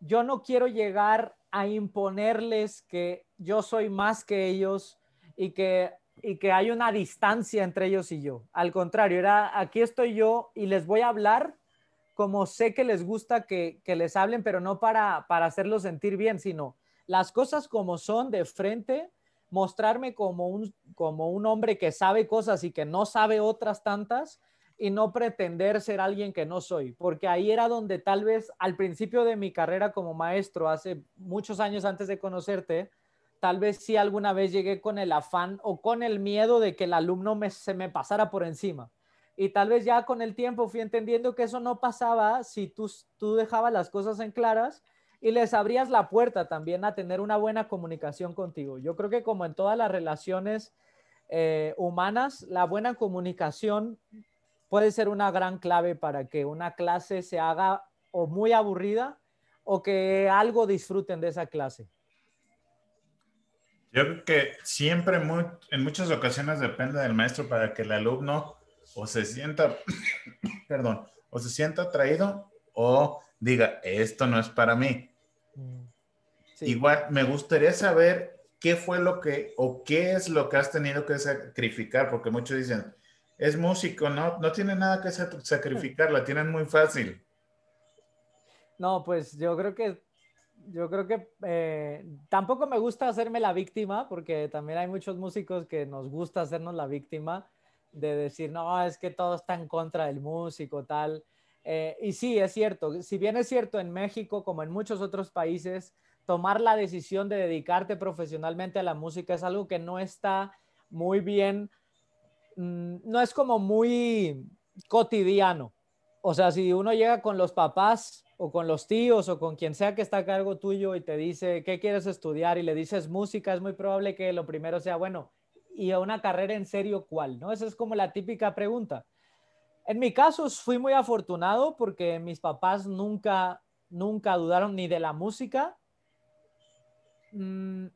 S2: yo no quiero llegar a imponerles que yo soy más que ellos y que, y que hay una distancia entre ellos y yo. Al contrario, era, aquí estoy yo y les voy a hablar como sé que les gusta que, que les hablen, pero no para, para hacerlos sentir bien, sino las cosas como son de frente, mostrarme como un, como un hombre que sabe cosas y que no sabe otras tantas y no pretender ser alguien que no soy, porque ahí era donde tal vez al principio de mi carrera como maestro, hace muchos años antes de conocerte, tal vez sí alguna vez llegué con el afán o con el miedo de que el alumno me, se me pasara por encima. Y tal vez ya con el tiempo fui entendiendo que eso no pasaba si tú, tú dejabas las cosas en claras y les abrías la puerta también a tener una buena comunicación contigo. Yo creo que como en todas las relaciones eh, humanas, la buena comunicación puede ser una gran clave para que una clase se haga o muy aburrida o que algo disfruten de esa clase.
S1: Yo creo que siempre, en muchas ocasiones depende del maestro para que el alumno o se sienta, [coughs] perdón, o se sienta atraído o diga, esto no es para mí. Mm, Igual, me gustaría saber qué fue lo que o qué es lo que has tenido que sacrificar, porque muchos dicen, es músico, ¿no? No tiene nada que sacrificar, la tienen muy fácil.
S2: No, pues yo creo que, yo creo que eh, tampoco me gusta hacerme la víctima, porque también hay muchos músicos que nos gusta hacernos la víctima, de decir, no, es que todo está en contra del músico, tal. Eh, y sí, es cierto, si bien es cierto en México, como en muchos otros países, tomar la decisión de dedicarte profesionalmente a la música es algo que no está muy bien Mm, no es como muy cotidiano. O sea, si uno llega con los papás o con los tíos o con quien sea que está a cargo tuyo y te dice, ¿qué quieres estudiar? Y le dices música, es muy probable que lo primero sea, bueno, ¿y a una carrera en serio cuál? ¿No? Esa es como la típica pregunta. En mi caso fui muy afortunado porque mis papás nunca, nunca dudaron ni de la música, mm,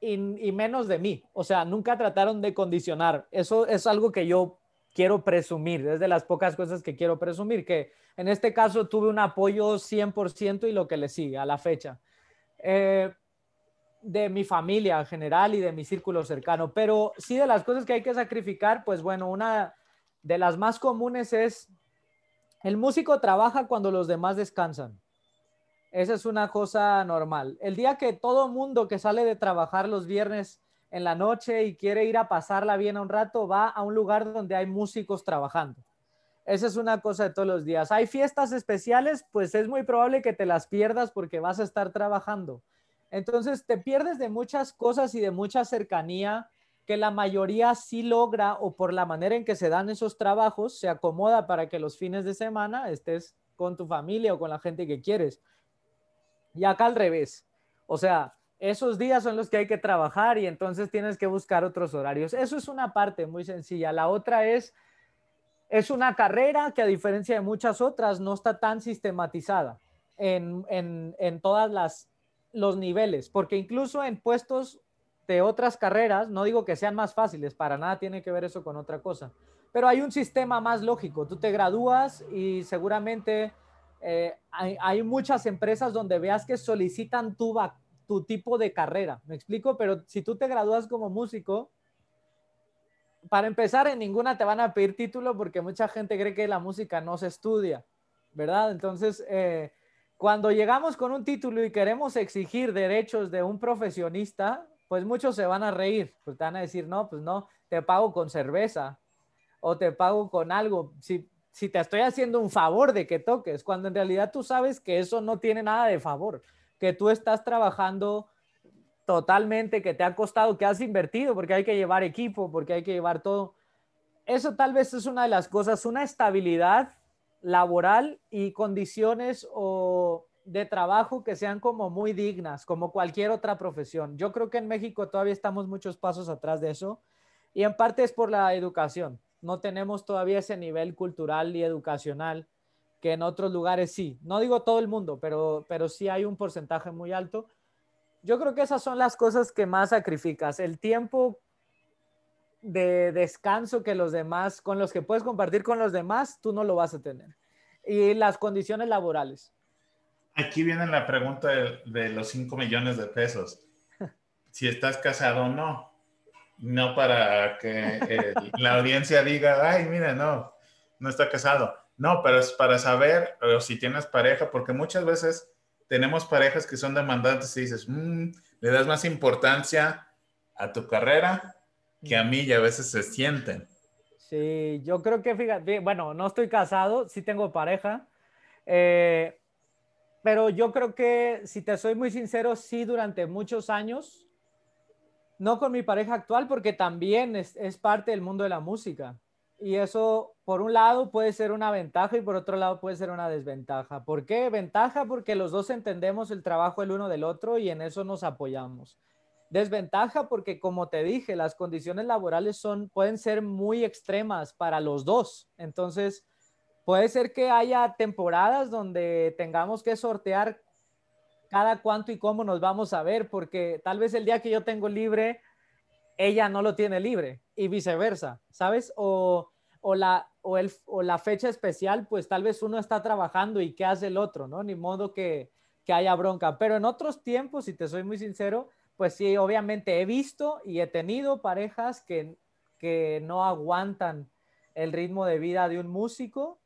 S2: y, menos de mí. O sea, nunca trataron de condicionar. Eso es algo que yo quiero presumir. Es de las pocas cosas que quiero presumir, que en este caso tuve un apoyo 100% y lo que le sigue a la fecha. Eh, de mi familia en general y de mi círculo cercano. Pero sí de las cosas que hay que sacrificar, pues bueno, una de las más comunes es el músico trabaja cuando los demás descansan. Esa es una cosa normal. El día que todo mundo que sale de trabajar los viernes en la noche y quiere ir a pasarla bien un rato, va a un lugar donde hay músicos trabajando. Esa es una cosa de todos los días. Hay fiestas especiales, pues es muy probable que te las pierdas porque vas a estar trabajando. Entonces te pierdes de muchas cosas y de mucha cercanía que la mayoría sí logra o por la manera en que se dan esos trabajos, se acomoda para que los fines de semana estés con tu familia o con la gente que quieres. Y acá al revés. O sea, esos días son los que hay que trabajar y entonces tienes que buscar otros horarios. Eso es una parte muy sencilla. La otra es, es una carrera que a diferencia de muchas otras no está tan sistematizada en, en, en todas las los niveles, porque incluso en puestos de otras carreras, no digo que sean más fáciles, para nada tiene que ver eso con otra cosa, pero hay un sistema más lógico. Tú te gradúas y seguramente eh, hay, muchas empresas donde veas que solicitan tu, tu tipo de carrera, ¿me explico? Pero si tú te gradúas como músico, para empezar, en ninguna te van a pedir título porque mucha gente cree que la música no se estudia, ¿verdad? Entonces, eh, cuando llegamos con un título y queremos exigir derechos de un profesionista, pues muchos se van a reír, pues te van a decir, no, pues no, te pago con cerveza o te pago con algo. Si, si te estoy haciendo un favor de que toques, cuando en realidad tú sabes que eso no tiene nada de favor, que tú estás trabajando totalmente, que te ha costado, que has invertido, porque hay que llevar equipo, porque hay que llevar todo. Eso tal vez es una de las cosas, una estabilidad laboral y condiciones o de trabajo que sean como muy dignas, como cualquier otra profesión. Yo creo que en México todavía estamos muchos pasos atrás de eso y en parte es por la educación. No tenemos todavía ese nivel cultural y educacional que en otros lugares sí. No digo todo el mundo, pero, pero sí hay un porcentaje muy alto. Yo creo que esas son las cosas que más sacrificas. El tiempo de descanso que los demás, con los que puedes compartir con los demás, tú no lo vas a tener. Y las condiciones laborales.
S1: Aquí viene la pregunta de, los 5 millones de pesos. [laughs] Si estás casado o no. No para que la audiencia diga, ay, mira, no, no está casado. No, pero es para saber o si tienes pareja, porque muchas veces tenemos parejas que son demandantes y dices, mm, le das más importancia a tu carrera que a mí y a veces se sienten.
S2: Sí, yo creo que, fíjate, bueno, no estoy casado, sí tengo pareja, eh, pero yo creo que, si te soy muy sincero, sí durante muchos años, no con mi pareja actual, porque también es, parte del mundo de la música. Y eso, por un lado, puede ser una ventaja y por otro lado puede ser una desventaja. ¿Por qué? Ventaja porque los dos entendemos el trabajo el uno del otro y en eso nos apoyamos. Desventaja porque, como te dije, las condiciones laborales son, pueden ser muy extremas para los dos. Entonces, puede ser que haya temporadas donde tengamos que sortear cada cuánto y cómo nos vamos a ver, porque tal vez el día que yo tengo libre, ella no lo tiene libre y viceversa, ¿sabes? O, o la, o, el, o la fecha especial, pues tal vez uno está trabajando y qué hace el otro, ¿no? Ni modo que, que haya bronca. Pero en otros tiempos, si te soy muy sincero, pues sí, obviamente he visto y he tenido parejas que, que no aguantan el ritmo de vida de un músico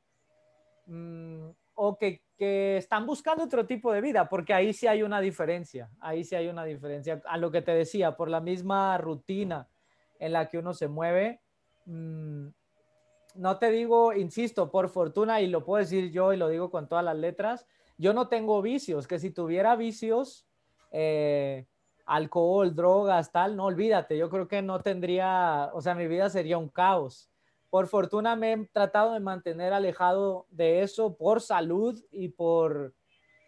S2: mm, o que, que, están buscando otro tipo de vida, porque ahí sí hay una diferencia, ahí sí hay una diferencia. A lo que te decía, por la misma rutina en la que uno se mueve, mm, no te digo, insisto, por fortuna, y lo puedo decir yo y lo digo con todas las letras, yo no tengo vicios, que si tuviera vicios, eh, alcohol, drogas, tal, no olvídate, yo creo que no tendría, o sea, mi vida sería un caos. Por fortuna me he tratado de mantener alejado de eso por salud y por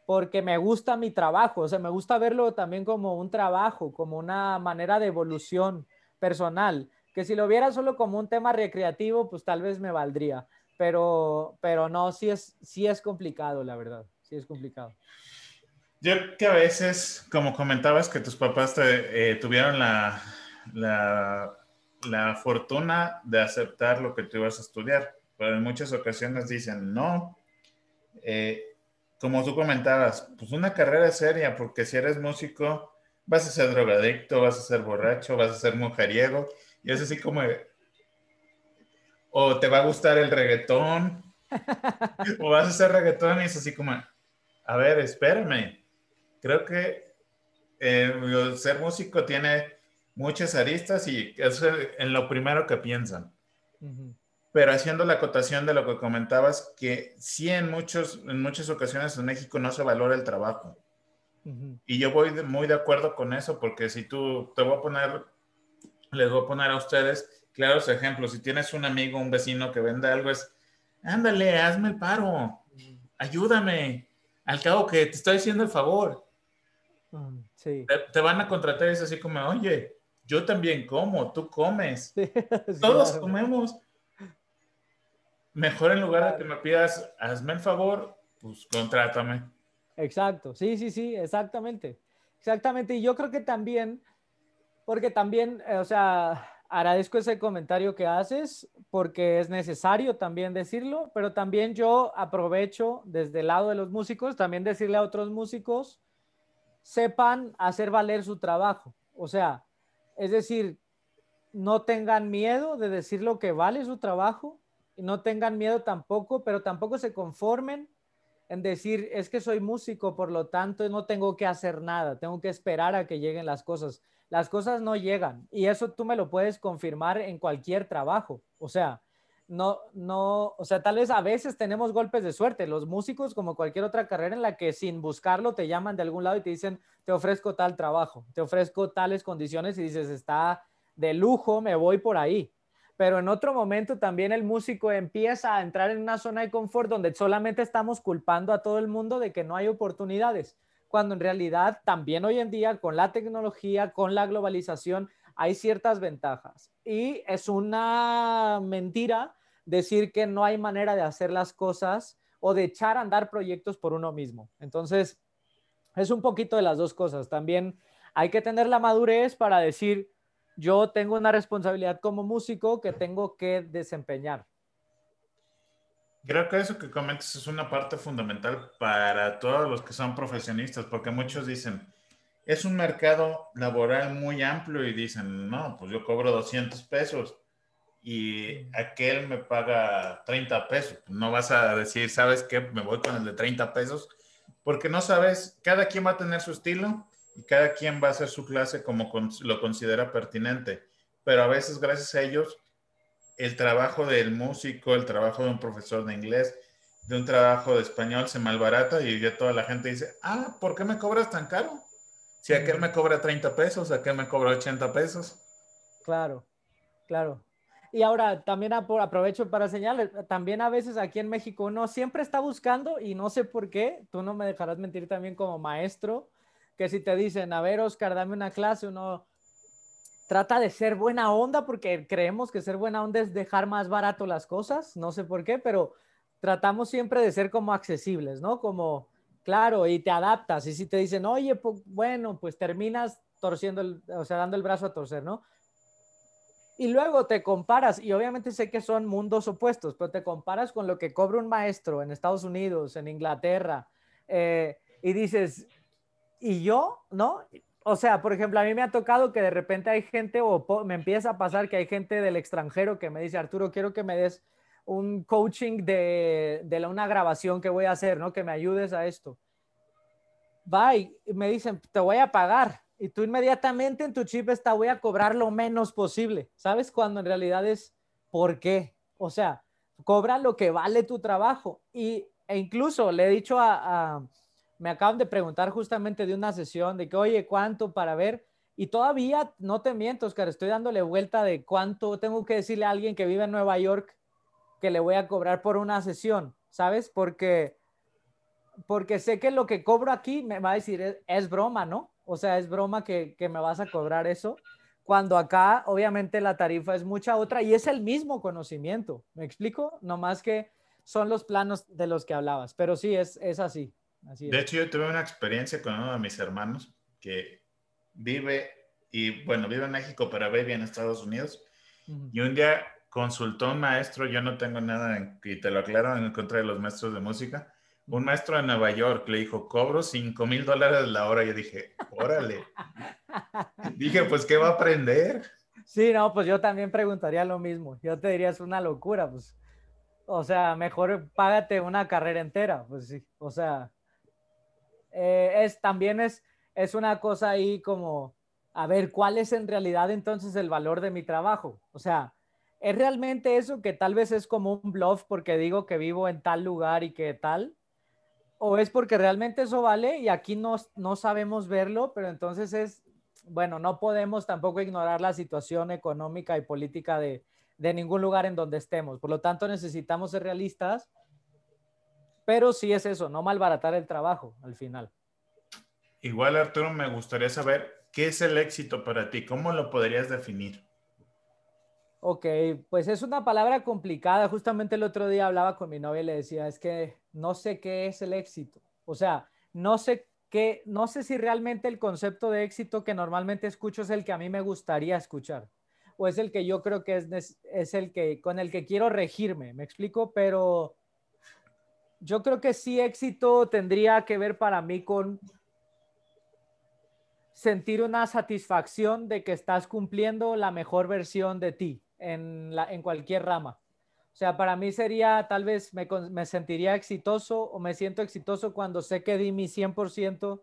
S2: porque me gusta mi trabajo, o sea, me gusta verlo también como un trabajo, como una manera de evolución personal, que si lo viera solo como un tema recreativo, pues tal vez me valdría, pero pero no, sí es sí es complicado, la verdad, sí es complicado.
S1: Yo que a veces, como comentabas, que tus papás eh, tuvieron la, la, la, fortuna de aceptar lo que tú ibas a estudiar, pero en muchas ocasiones dicen, no, eh, como tú comentabas, pues una carrera seria, porque si eres músico, vas a ser drogadicto, vas a ser borracho, vas a ser mujeriego, y es así como, o te va a gustar el reggaetón, [laughs] o vas a hacer reggaetón y es así como, a ver, espérame creo que eh, ser músico tiene muchas aristas y es en lo primero que piensan. Pero haciendo la acotación de lo que comentabas, que sí en, muchos, en muchas ocasiones en México no se valora el trabajo. Y yo voy muy de acuerdo con eso, porque si tú, te voy a poner, les voy a poner a ustedes claros ejemplos. Si tienes un amigo, un vecino que vende algo, es, ándale, hazme el paro, ayúdame. Al cabo que te estoy haciendo el favor. Te, van a contratar y es así como, oye, yo también como, tú comes. [laughs] Todos comemos. Mejor en lugar de que me pidas, hazme el favor, pues contrátame.
S2: Exacto, sí, sí, sí, exactamente. Exactamente. Y yo creo que también, porque también, eh, o sea, agradezco ese comentario que haces porque es necesario también decirlo, pero también yo aprovecho desde el lado de los músicos también decirle a otros músicos, sepan hacer valer su trabajo. O sea, es decir, no tengan miedo de decir lo que vale su trabajo y no tengan miedo tampoco, pero tampoco se conformen en decir, es que soy músico, por lo tanto no tengo que hacer nada, tengo que esperar a que lleguen las cosas las cosas no llegan y eso tú me lo puedes confirmar en cualquier trabajo. O sea, no, no, o sea, tal vez a veces tenemos golpes de suerte. Los músicos, como cualquier otra carrera en la que sin buscarlo te llaman de algún lado y te dicen, te ofrezco tal trabajo, te ofrezco tales condiciones y dices, está de lujo, me voy por ahí. Pero en otro momento también el músico empieza a entrar en una zona de confort donde solamente estamos culpando a todo el mundo de que no hay oportunidades cuando en realidad también hoy en día con la tecnología, con la globalización, hay ciertas ventajas. Y es una mentira decir que no hay manera de hacer las cosas o de echar a andar proyectos por uno mismo. Entonces, es un poquito de las dos cosas. También hay que tener la madurez para decir, yo tengo una responsabilidad como músico que tengo que desempeñar.
S1: Creo que eso que comentas es una parte fundamental para todos los que son profesionistas, porque muchos dicen, es un mercado laboral muy amplio y dicen, no, pues yo cobro 200 pesos y aquel me paga 30 pesos. No vas a decir, ¿sabes qué? Me voy con el de 30 pesos, porque no sabes, cada quien va a tener su estilo y cada quien va a hacer su clase como lo considera pertinente, pero a veces gracias a ellos el trabajo del músico, el trabajo de un profesor de inglés, de un trabajo de español se malbarata y ya toda la gente dice, ah, ¿por qué me cobras tan caro? Si aquel me cobra 30 pesos, aquel me cobra 80 pesos.
S2: Claro, claro. Y ahora también aprovecho para señalar, también a veces aquí en México uno siempre está buscando y no sé por qué, tú no me dejarás mentir también como maestro, que si te dicen, a ver, Oscar, dame una clase, uno trata de ser buena onda porque creemos que ser buena onda es dejar más barato las cosas, no sé por qué, pero tratamos siempre de ser como accesibles, ¿no? Como, claro, y te adaptas. Y si te dicen, oye, pues, bueno, pues terminas torciendo, el, o sea, dando el brazo a torcer, ¿no? Y luego te comparas, y obviamente sé que son mundos opuestos, pero te comparas con lo que cobra un maestro en Estados Unidos, en Inglaterra, eh, y dices, ¿y yo? ¿No? o sea, por ejemplo, a mí me ha tocado que de repente hay gente o me empieza a pasar que hay gente del extranjero que me dice, Arturo, quiero que me des un coaching de, de una grabación que voy a hacer, ¿no? Que me ayudes a esto. Y me dicen, te voy a pagar. Y tú inmediatamente en tu chip está, voy a cobrar lo menos posible. ¿Sabes? Cuando en realidad es, ¿por qué? O sea, cobra lo que vale tu trabajo. Y, e incluso le he dicho a me acaban de preguntar justamente de una sesión de que, oye, ¿cuánto para ver? Y todavía, no te miento, Oscar, estoy dándole vuelta de cuánto tengo que decirle a alguien que vive en Nueva York que le voy a cobrar por una sesión, ¿sabes? Porque, porque sé que lo que cobro aquí me va a decir, es, broma, ¿no? O sea, es broma que, que me vas a cobrar eso cuando acá obviamente la tarifa es mucha otra y es el mismo conocimiento. ¿Me explico? No más que son los planos de los que hablabas, pero sí, es, es así
S1: de hecho, yo tuve una experiencia con uno de mis hermanos que vive, y bueno, vive en México, pero vive en Estados Unidos. Y un día consultó un maestro, yo no tengo nada, en, y te lo aclaro, en contra de los maestros de música. Un maestro de Nueva York le dijo, cobro 5 mil dólares la hora. Yo dije, órale. dije, pues, ¿qué va a aprender?
S2: Sí, no, pues yo también preguntaría lo mismo. Yo te diría, es una locura, pues. O sea, mejor págate una carrera entera, pues sí. O sea, eh, es, también es, es una cosa ahí como, a ver, ¿cuál es en realidad entonces el valor de mi trabajo? O sea, ¿es realmente eso que tal vez es como un bluff porque digo que vivo en tal lugar y que tal? ¿O es porque realmente eso vale y aquí no, no sabemos verlo, pero entonces es, bueno, no podemos tampoco ignorar la situación económica y política de, de ningún lugar en donde estemos. Por lo tanto, necesitamos ser realistas pero sí es eso, no malbaratar el trabajo al final.
S1: Igual, Arturo, me gustaría saber qué es el éxito para ti, cómo lo podrías definir.
S2: Ok, pues es una palabra complicada. Justamente el otro día hablaba con mi novia y le decía, es que no sé qué es el éxito. O sea, no sé qué, no sé si realmente el concepto de éxito que normalmente escucho es el que a mí me gustaría escuchar. o es el que yo creo que es, es el que con el que quiero regirme, me explico, pero yo creo que sí éxito tendría que ver para mí con sentir una satisfacción de que estás cumpliendo la mejor versión de ti en, cualquier rama. O sea, para mí sería, tal vez me, me sentiría exitoso o me siento exitoso cuando sé que di mi 100%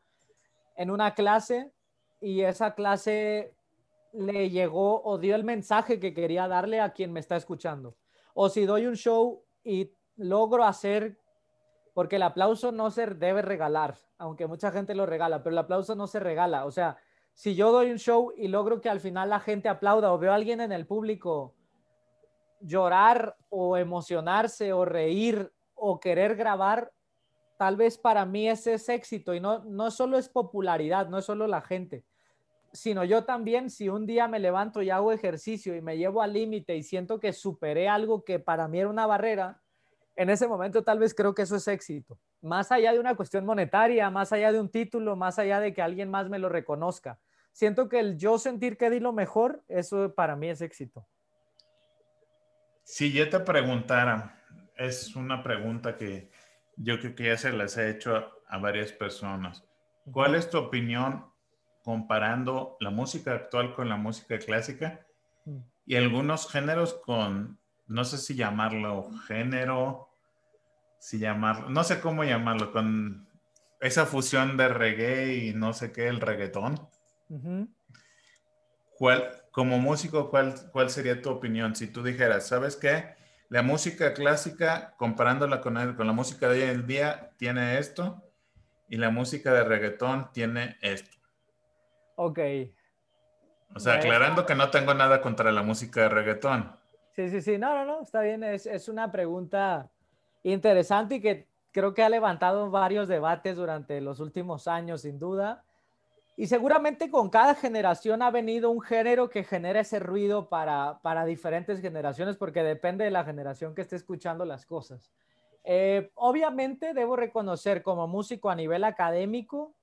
S2: en una clase y esa clase le llegó o dio el mensaje que quería darle a quien me está escuchando. O si doy un show y logro hacer, porque el aplauso no se debe regalar, aunque mucha gente lo regala, pero el aplauso no se regala. O sea, si yo doy un show y logro que al final la gente aplauda o veo a alguien en el público llorar o emocionarse o reír o querer grabar, tal vez para mí ese es éxito y no, no solo es popularidad, no es solo la gente, sino yo también, si un día me levanto y hago ejercicio y me llevo al límite y siento que superé algo que para mí era una barrera, en ese momento tal vez creo que eso es éxito. Más allá de una cuestión monetaria, más allá de un título, más allá de que alguien más me lo reconozca. Siento que el yo sentir que di lo mejor, eso para mí es éxito.
S1: Si yo te preguntara, es una pregunta que yo creo que ya se las he hecho a varias personas. ¿Cuál es tu opinión comparando la música actual con la música clásica mm. y algunos géneros con, no sé si llamarlo género, si llamarlo, no sé cómo llamarlo, con esa fusión de reggae y no sé qué, el reggaetón. ¿Cuál, como músico, ¿cuál, ¿cuál sería tu opinión? Si tú dijeras, ¿sabes qué? La música clásica, comparándola con, con la música de hoy en día, tiene esto, y la música de reggaetón tiene esto.
S2: Ok.
S1: O sea, aclarando que no tengo nada contra la música de reggaetón.
S2: Sí, sí, sí, no, no, no, está bien, es, es una pregunta interesante y que creo que ha levantado varios debates durante los últimos años, sin duda. Y seguramente con cada generación ha venido un género que genera ese ruido para, para diferentes generaciones, porque depende de la generación que esté escuchando las cosas. Eh, obviamente debo reconocer como músico a nivel académico,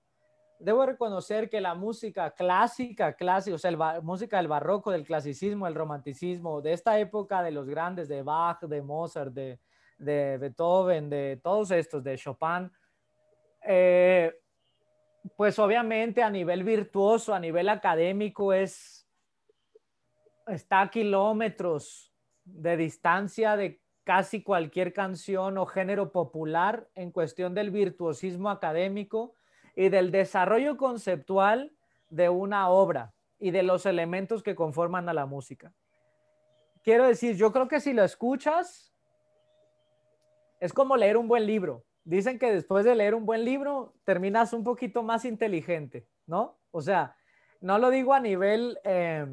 S2: debo reconocer que la música clásica, clásica, o sea, la música del barroco, del clasicismo, el romanticismo, de esta época de los grandes, de Bach, de Mozart, de, Beethoven, de todos estos, de Chopin, eh, pues obviamente a nivel virtuoso, a nivel académico, es, está a kilómetros de distancia de casi cualquier canción o género popular en cuestión del virtuosismo académico y del desarrollo conceptual de una obra y de los elementos que conforman a la música. Quiero decir, yo creo que si lo escuchas, es como leer un buen libro. Dicen que después de leer un buen libro, terminas un poquito más inteligente, ¿no? O sea, no lo digo a nivel eh,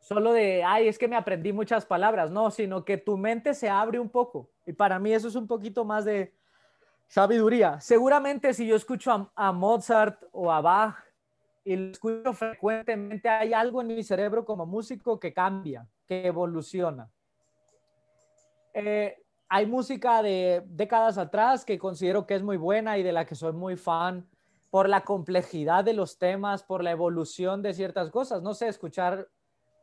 S2: solo de, ay, es que me aprendí muchas palabras, no, sino que tu mente se abre un poco. Y para mí eso es un poquito más de, Sabiduría. Seguramente si yo escucho a, Mozart o a Bach y lo escucho frecuentemente, hay algo en mi cerebro como músico que cambia, que evoluciona. Eh, hay música de décadas atrás que considero que es muy buena y de la que soy muy fan por la complejidad de los temas, por la evolución de ciertas cosas. No sé, escuchar,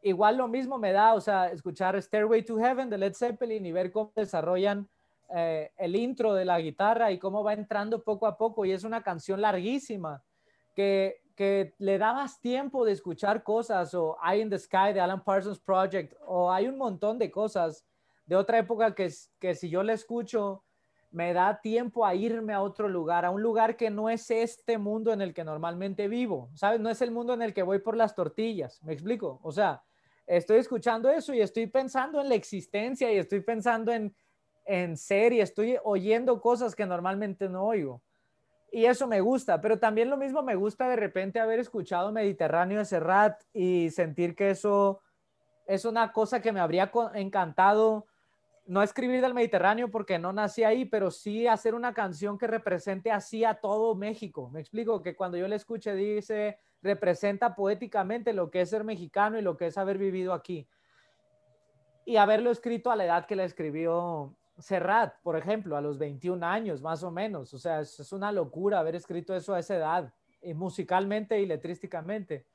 S2: igual lo mismo me da, o sea, escuchar Stairway to Heaven de Led Zeppelin y ver cómo desarrollan eh, el intro de la guitarra y cómo va entrando poco a poco y es una canción larguísima que, que le da más tiempo de escuchar cosas o Eye in the Sky de Alan Parsons Project o hay un montón de cosas de otra época que, que si yo le escucho me da tiempo a irme a otro lugar, a un lugar que no es este mundo en el que normalmente vivo, ¿sabes? No es el mundo en el que voy por las tortillas, ¿me explico? O sea, estoy escuchando eso y estoy pensando en la existencia y estoy pensando en en serie, estoy oyendo cosas que normalmente no oigo. Y eso me gusta, pero también lo mismo me gusta de repente haber escuchado Mediterráneo de Serrat y sentir que eso es una cosa que me habría encantado no escribir del Mediterráneo porque no nací ahí, pero sí hacer una canción que represente así a todo México. Me explico que cuando yo le escuche dice, representa poéticamente lo que es ser mexicano y lo que es haber vivido aquí. Y haberlo escrito a la edad que la escribió Serrat, por ejemplo, a los 21 años más o menos. O sea, es, una locura haber escrito eso a esa edad, y musicalmente y letrísticamente.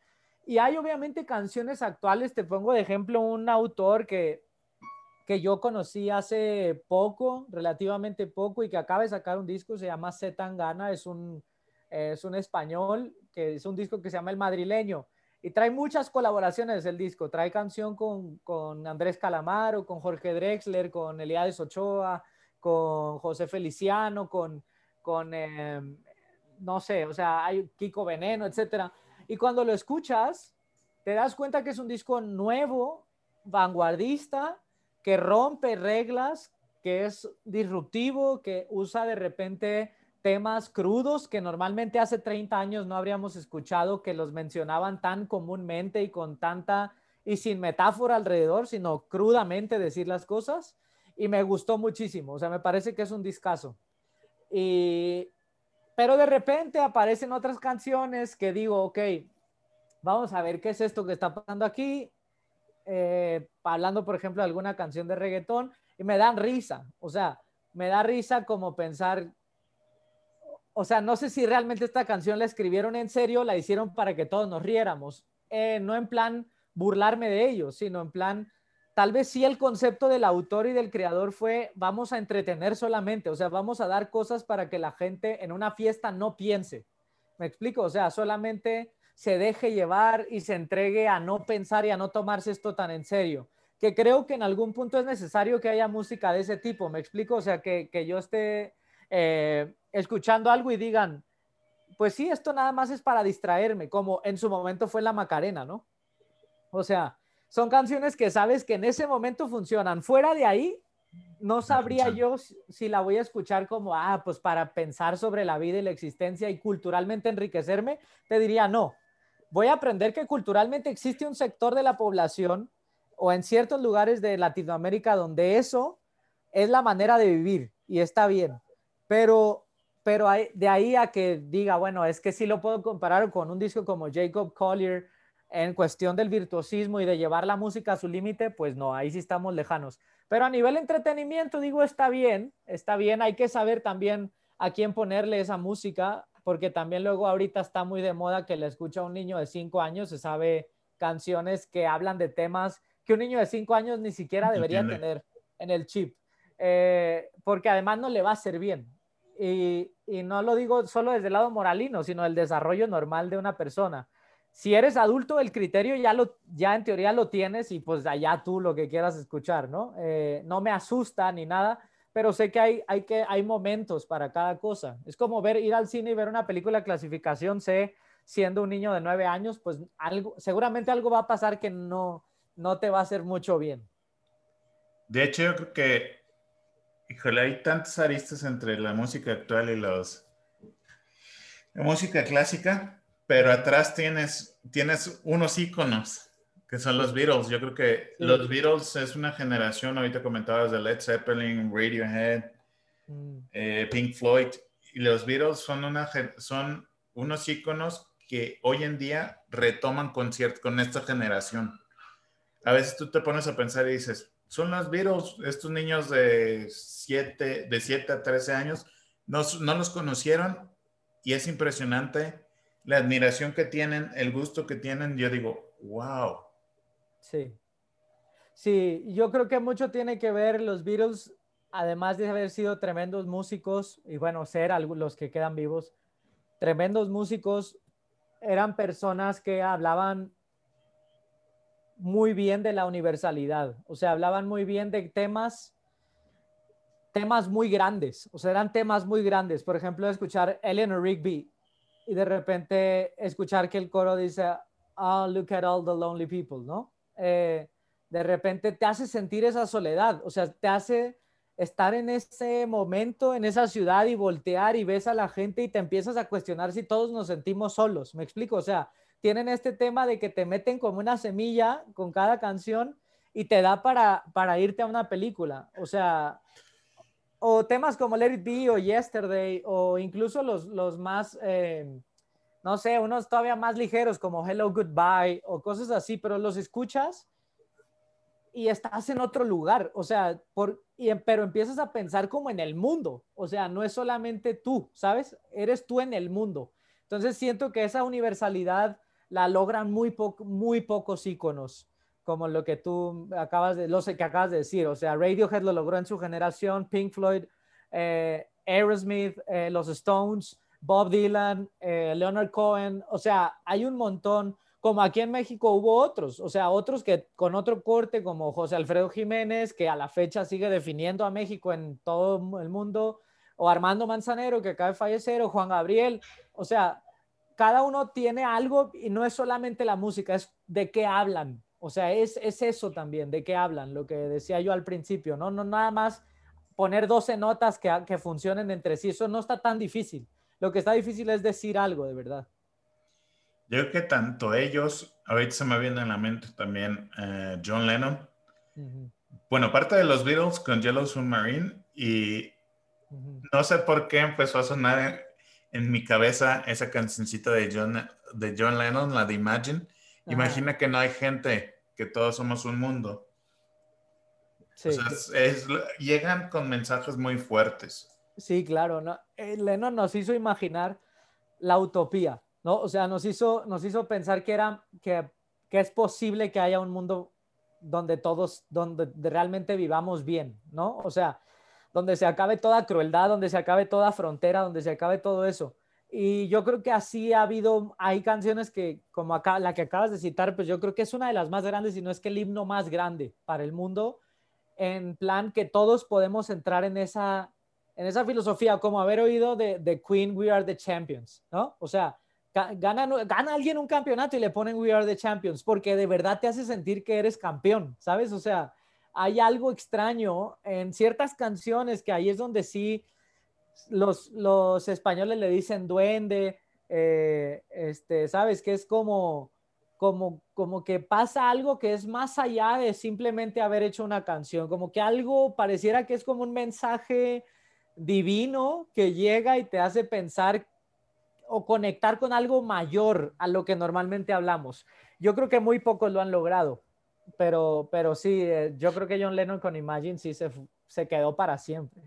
S2: y hay obviamente canciones actuales, te pongo de ejemplo un autor que, que yo conocí hace poco, relativamente poco, y que acaba de sacar un disco, se llama Zetangana, es un, es un español, que es un disco que se llama El Madrileño, y trae muchas colaboraciones el disco, trae canción con, con Andrés Calamaro, con Jorge Drexler, con Eliades Ochoa, con José Feliciano, con, con eh, no sé, o sea, hay Kiko Veneno, etcétera. Y cuando lo escuchas, te das cuenta que es un disco nuevo, vanguardista, que rompe reglas, que es disruptivo, que usa de repente temas crudos que normalmente hace 30 años no habríamos escuchado, que los mencionaban tan comúnmente y con tanta y sin metáfora alrededor, sino crudamente decir las cosas. Y me gustó muchísimo, o sea, me parece que es un discazo. Y pero de repente aparecen otras canciones que digo, ok, vamos a ver qué es esto que está pasando aquí. Eh, hablando, por ejemplo, de alguna canción de reggaetón y me dan risa. O sea, me da risa como pensar, o sea, no sé si realmente esta canción la escribieron en serio, la hicieron para que todos nos riéramos. Eh, no en plan burlarme de ellos, sino en plan tal vez sí el concepto del autor y del creador fue vamos a entretener solamente, o sea, vamos a dar cosas para que la gente en una fiesta no piense. ¿Me explico? O sea, solamente se deje llevar y se entregue a no pensar y a no tomarse esto tan en serio. Que creo que en algún punto es necesario que haya música de ese tipo, ¿me explico? O sea, que, yo esté eh, escuchando algo y digan, pues sí, esto nada más es para distraerme, como en su momento fue la Macarena, ¿no? O sea, son canciones que sabes que en ese momento funcionan. Fuera de ahí, no sabría yo si la voy a escuchar como, ah, pues para pensar sobre la vida y la existencia y culturalmente enriquecerme, te diría no. Voy a aprender que culturalmente existe un sector de la población o en ciertos lugares de Latinoamérica donde eso es la manera de vivir y está bien. Pero, pero de ahí a que diga, bueno, es que sí lo puedo comparar con un disco como Jacob Collier en cuestión del virtuosismo y de llevar la música a su límite, pues no, ahí sí estamos lejanos. Pero a nivel entretenimiento, digo, está bien, está bien, hay que saber también a quién ponerle esa música, porque también luego ahorita está muy de moda que le escucha a un niño de cinco años, se sabe canciones que hablan de temas que un niño de cinco años ni siquiera debería tener en el chip, eh, porque además no le va a ser bien. Y, y no lo digo solo desde el lado moralino, sino el desarrollo normal de una persona si eres adulto, el criterio ya, lo, ya en teoría lo tienes y pues allá tú lo que quieras escuchar, ¿no? Eh, no me asusta ni nada, pero sé que hay, hay que hay momentos para cada cosa. Es como ver, ir al cine y ver una película de clasificación C siendo un niño de nueve años, pues algo, seguramente algo va a pasar que no, no te va a hacer mucho bien.
S1: De hecho, yo creo que, híjole, hay tantos aristas entre la música actual y los, la música clásica pero atrás tienes, tienes unos íconos que son los Beatles. Yo creo que los Beatles es una generación, ahorita comentabas de Led Zeppelin, Radiohead, mm. eh, Pink Floyd, y los Beatles son, una, son unos íconos que hoy en día retoman conciertos con esta generación. A veces tú te pones a pensar y dices, son los Beatles, estos niños de 7 de siete a 13 años, no, no los conocieron y es impresionante la admiración que tienen, el gusto que tienen, yo digo, wow.
S2: Sí. Sí, yo creo que mucho tiene que ver los Beatles, además de haber sido tremendos músicos, y bueno, ser los que quedan vivos, tremendos músicos, eran personas que hablaban muy bien de la universalidad, o sea, hablaban muy bien de temas temas muy grandes, o sea, eran temas muy grandes. Por ejemplo, escuchar Eleanor Rigby y de repente escuchar que el coro dice, oh, look at all the lonely people, ¿no? Eh, de repente te hace sentir esa soledad, o sea, te hace estar en ese momento, en esa ciudad y voltear y ves a la gente y te empiezas a cuestionar si todos nos sentimos solos, me explico, o sea, tienen este tema de que te meten como una semilla con cada canción y te da para, para irte a una película, o sea, o temas como Let It Be o Yesterday, o incluso los, los más, eh, no sé, unos todavía más ligeros como Hello Goodbye o cosas así, pero los escuchas y estás en otro lugar, o sea, por, y, pero empiezas a pensar como en el mundo, o sea, no es solamente tú, ¿sabes? Eres tú en el mundo. Entonces siento que esa universalidad la logran muy, muy pocos íconos, como lo que tú acabas de, lo que acabas de decir. O sea, Radiohead lo logró en su generación, Pink Floyd, eh, Aerosmith, eh, los Stones, Bob Dylan, eh, Leonard Cohen. O sea, hay un montón como aquí en México hubo otros, o sea, otros que con otro corte, como José Alfredo Jiménez, que a la fecha sigue definiendo a México en todo el mundo, o Armando Manzanero, que acaba de fallecer, o Juan Gabriel, o sea, cada uno tiene algo y no es solamente la música, es de qué hablan, o sea, es, es eso también, de qué hablan, lo que decía yo al principio, no, no nada más poner 12 notas que, que funcionen entre sí, eso no está tan difícil, lo que está difícil es decir algo de verdad.
S1: Yo creo que tanto ellos, ahorita se me viene en la mente también eh, John Lennon. Bueno, parte de los Beatles con Yellow Submarine y no sé por qué empezó a sonar en, mi cabeza esa cancioncita de John, de John Lennon, la de Imagine. Imagina que no hay gente, que todos somos un mundo. Sí. O sea, llegan con mensajes muy fuertes.
S2: Sí, claro. No, eh, Lennon nos hizo imaginar la utopía ¿no? O sea, nos hizo, nos hizo pensar que, era, que, que es posible que haya un mundo donde todos, donde realmente vivamos bien, ¿no? O sea, donde se acabe toda crueldad, donde se acabe toda frontera, donde se acabe todo eso. Y yo creo que así ha habido, hay canciones que, como acá, la que acabas de citar, pues yo creo que es una de las más grandes, y no es que el himno más grande para el mundo, en plan que todos podemos entrar en esa, en esa filosofía, como haber oído de, de Queen, We Are the Champions, ¿no? O sea, Gana, gana alguien un campeonato y le ponen We Are the Champions, porque de verdad te hace sentir que eres campeón, ¿sabes? O sea, hay algo extraño en ciertas canciones que ahí es donde sí los, los españoles le dicen duende, eh, este, ¿sabes? Que es como, como, como que pasa algo que es más allá de simplemente haber hecho una canción, como que algo pareciera que es como un mensaje divino que llega y te hace pensar o conectar con algo mayor a lo que normalmente hablamos. Yo creo que muy pocos lo han logrado, pero, pero sí, eh, yo creo que John Lennon con Imagine sí se, se quedó para siempre.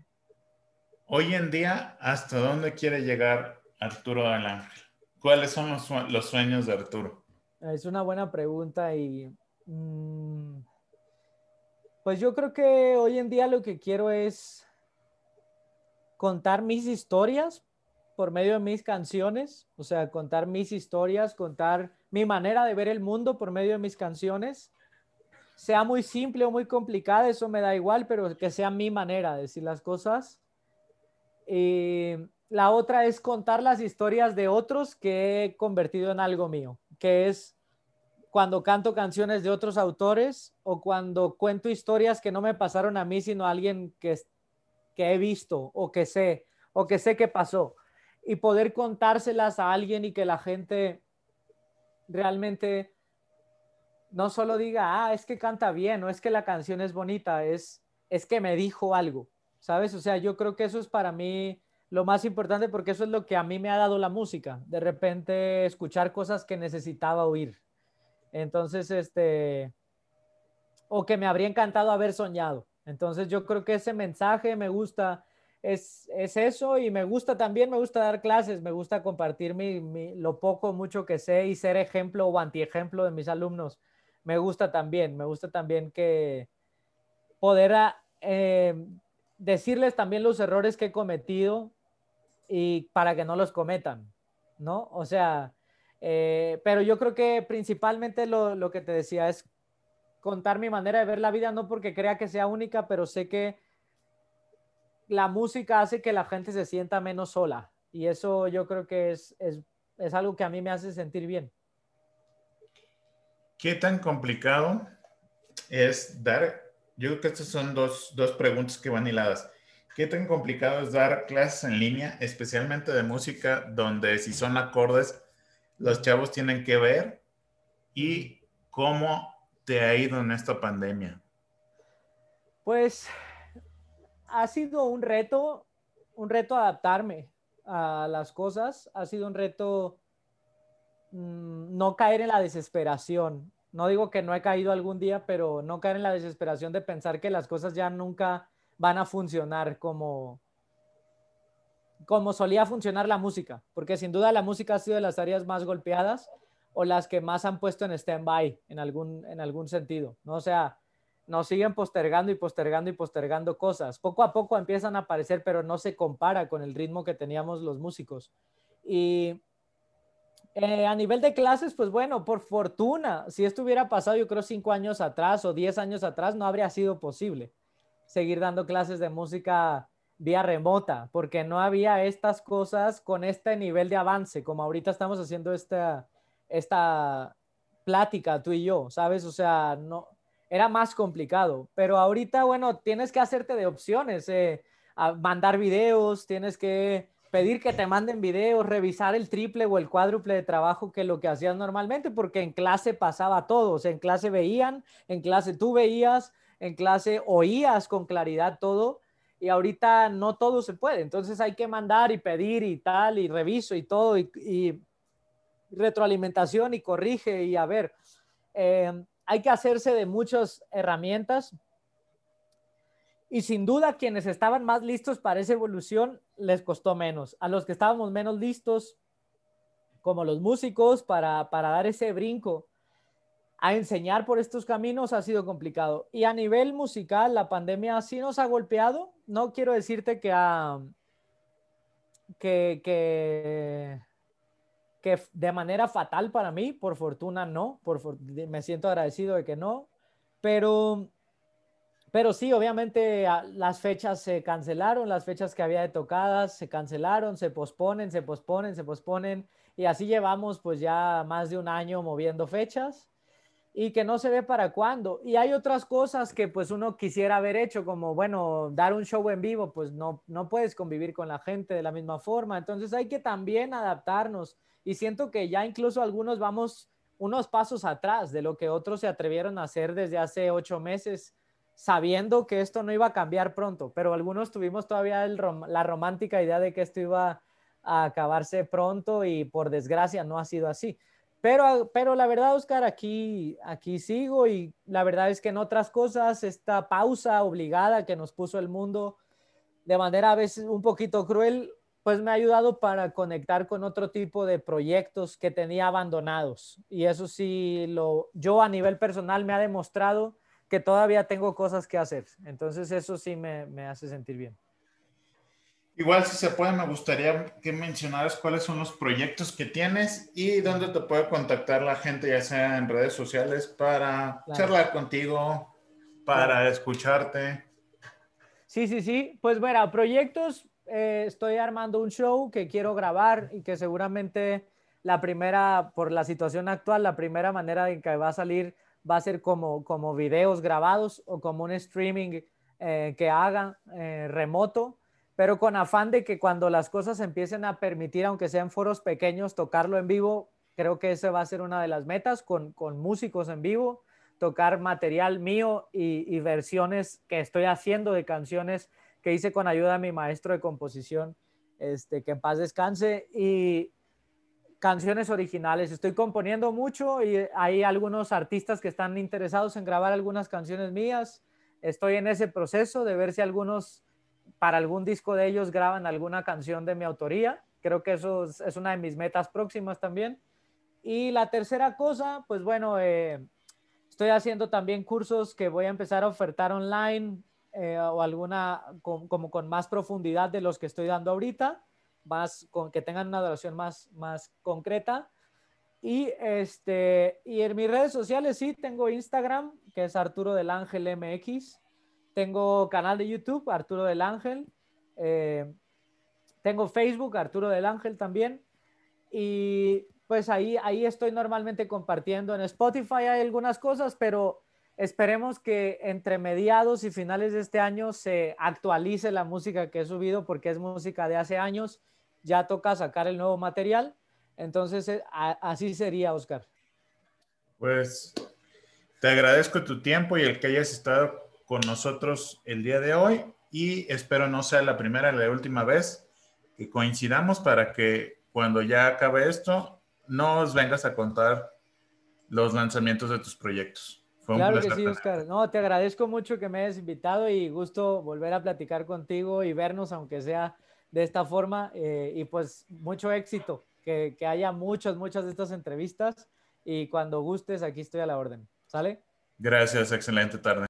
S1: Hoy en día, ¿hasta dónde quiere llegar Arturo del Ángel? ¿Cuáles son los, sueños de Arturo?
S2: Es una buena pregunta y mm, pues yo creo que hoy en día lo que quiero es contar mis historias, por medio de mis canciones, o sea, contar mis historias, contar mi manera de ver el mundo por medio de mis canciones. Sea muy simple o muy complicada, eso me da igual, pero que sea mi manera de decir las cosas. Y la otra es contar las historias de otros que he convertido en algo mío, que es cuando canto canciones de otros autores o cuando cuento historias que no me pasaron a mí, sino a alguien que, que he visto o que sé o que sé que pasó y poder contárselas a alguien y que la gente realmente no solo diga, ah, es que canta bien, o es que la canción es bonita, es, es que me dijo algo, ¿sabes? O sea, yo creo que eso es para mí lo más importante porque eso es lo que a mí me ha dado la música, de repente escuchar cosas que necesitaba oír. Entonces, este, o que me habría encantado haber soñado. Entonces, yo creo que ese mensaje me gusta es, eso y me gusta también, me gusta dar clases, me gusta compartir mi, lo poco, mucho que sé y ser ejemplo o antiejemplo de mis alumnos. Me gusta también, me gusta también que poder ah, eh, decirles también los errores que he cometido y para que no los cometan, ¿no? O sea, eh, pero yo creo que principalmente lo, lo que te decía es contar mi manera de ver la vida, no porque crea que sea única, pero sé que la música hace que la gente se sienta menos sola y eso yo creo que es, es, algo que a mí me hace sentir bien.
S1: ¿Qué tan complicado es dar, yo creo que estas son dos, dos preguntas que van hiladas. ¿Qué tan complicado es dar clases en línea, especialmente de música, donde si son acordes, los chavos tienen que ver? ¿Y cómo te ha ido en esta pandemia?
S2: Pues ha sido un reto, un reto adaptarme a las cosas, ha sido un reto no caer en la desesperación. No digo que no he caído algún día, pero no caer en la desesperación de pensar que las cosas ya nunca van a funcionar como, como solía funcionar la música, porque sin duda la música ha sido de las áreas más golpeadas. o las que más han puesto en stand-by en algún, en algún sentido, ¿no? O sea, nos siguen postergando y postergando y postergando cosas. Poco a poco empiezan a aparecer, pero no se compara con el ritmo que teníamos los músicos. Y eh, a nivel de clases, pues bueno, por fortuna, si esto hubiera pasado yo creo cinco años atrás o diez años atrás, no habría sido posible seguir dando clases de música vía remota, porque no había estas cosas con este nivel de avance, como ahorita estamos haciendo esta, esta plática tú y yo, ¿sabes? O sea, no, era más complicado, pero ahorita, bueno, tienes que hacerte de opciones, eh, mandar videos, tienes que pedir que te manden videos, revisar el triple o el cuádruple de trabajo que lo que hacías normalmente, porque en clase pasaba todo, o sea, en clase veían, en clase tú veías, en clase oías con claridad todo, y ahorita no todo se puede, entonces hay que mandar y pedir y tal, y reviso y todo, y, retroalimentación y corrige y a ver, eh, hay que hacerse de muchas herramientas y sin duda, quienes estaban más listos para esa evolución les costó menos. A los que estábamos menos listos, como los músicos, para, dar ese brinco a enseñar por estos caminos ha sido complicado. Y a nivel musical, la pandemia sí nos ha golpeado. No quiero decirte que, que, que, que, de manera fatal para mí, por fortuna no, por, me siento agradecido de que no, pero pero sí, obviamente las fechas se cancelaron, las fechas que había de tocadas se cancelaron, se posponen, se posponen, se posponen y así llevamos pues ya más de un año moviendo fechas y que no se ve para cuándo. Y hay otras cosas que pues uno quisiera haber hecho, como bueno, dar un show en vivo, pues no, no puedes convivir con la gente de la misma forma. Entonces hay que también adaptarnos y siento que ya incluso algunos vamos unos pasos atrás de lo que otros se atrevieron a hacer desde hace ocho meses sabiendo que esto no iba a cambiar pronto, pero algunos tuvimos todavía la romántica idea de que esto iba a acabarse pronto y por desgracia no ha sido así. Pero, pero la verdad, Oscar, aquí, aquí sigo y la verdad es que en otras cosas, esta pausa obligada que nos puso el mundo de manera a veces un poquito cruel, pues me ha ayudado para conectar con otro tipo de proyectos que tenía abandonados. Y eso sí, lo, yo a nivel personal me ha demostrado que todavía tengo cosas que hacer. Entonces eso sí me, me, hace sentir bien.
S1: Igual si se puede, me gustaría que mencionaras cuáles son los proyectos que tienes y dónde te puede contactar la gente, ya sea en redes sociales, para charlar contigo, para escucharte.
S2: Sí, sí, sí. Pues bueno, proyectos, eh, estoy armando un show que quiero grabar y que seguramente la primera, por la situación actual, la primera manera en que va a salir va a ser como, como videos grabados o como un streaming eh, que haga eh, remoto, pero con afán de que cuando las cosas empiecen a permitir, aunque sean foros pequeños, tocarlo en vivo, creo que esa va a ser una de las metas con, con músicos en vivo, tocar material mío y, versiones que estoy haciendo de canciones que hice con ayuda de mi maestro de composición, este, que en paz descanse, y, canciones originales. Estoy componiendo mucho y hay algunos artistas que están interesados en grabar algunas canciones mías. Estoy en ese proceso de ver si algunos, para algún disco de ellos, graban alguna canción de mi autoría. Creo que eso es, una de mis metas próximas también. Y la tercera cosa, pues bueno, eh, estoy haciendo también cursos que voy a empezar a ofertar online eh, o alguna como con más profundidad de los que estoy dando ahorita más con, que tengan una duración más, más concreta. Y, este, y en mis redes sociales sí, tengo Instagram, que es Arturo del Ángel MX. Tengo canal de YouTube, Arturo del Ángel. Eh, tengo Facebook, Arturo del Ángel también. Y pues ahí, ahí estoy normalmente compartiendo. En Spotify hay algunas cosas, pero esperemos que entre mediados y finales de este año se actualice la música que he subido porque es música de hace años ya toca sacar el nuevo material. Entonces, eh, así sería, Oscar.
S1: Pues te agradezco tu tiempo y el que hayas estado con nosotros el día de hoy y espero no sea la primera ni la última vez que coincidamos para que cuando ya acabe esto nos vengas a contar los lanzamientos de tus proyectos.
S2: Claro que sí, Oscar. No, te agradezco mucho que me hayas invitado y gusto volver a platicar contigo y vernos, aunque sea de esta forma eh, y pues mucho éxito, que, que, haya muchas, muchas de estas entrevistas y cuando gustes, aquí estoy a la orden. ¿Sale?
S1: Gracias, excelente tarde.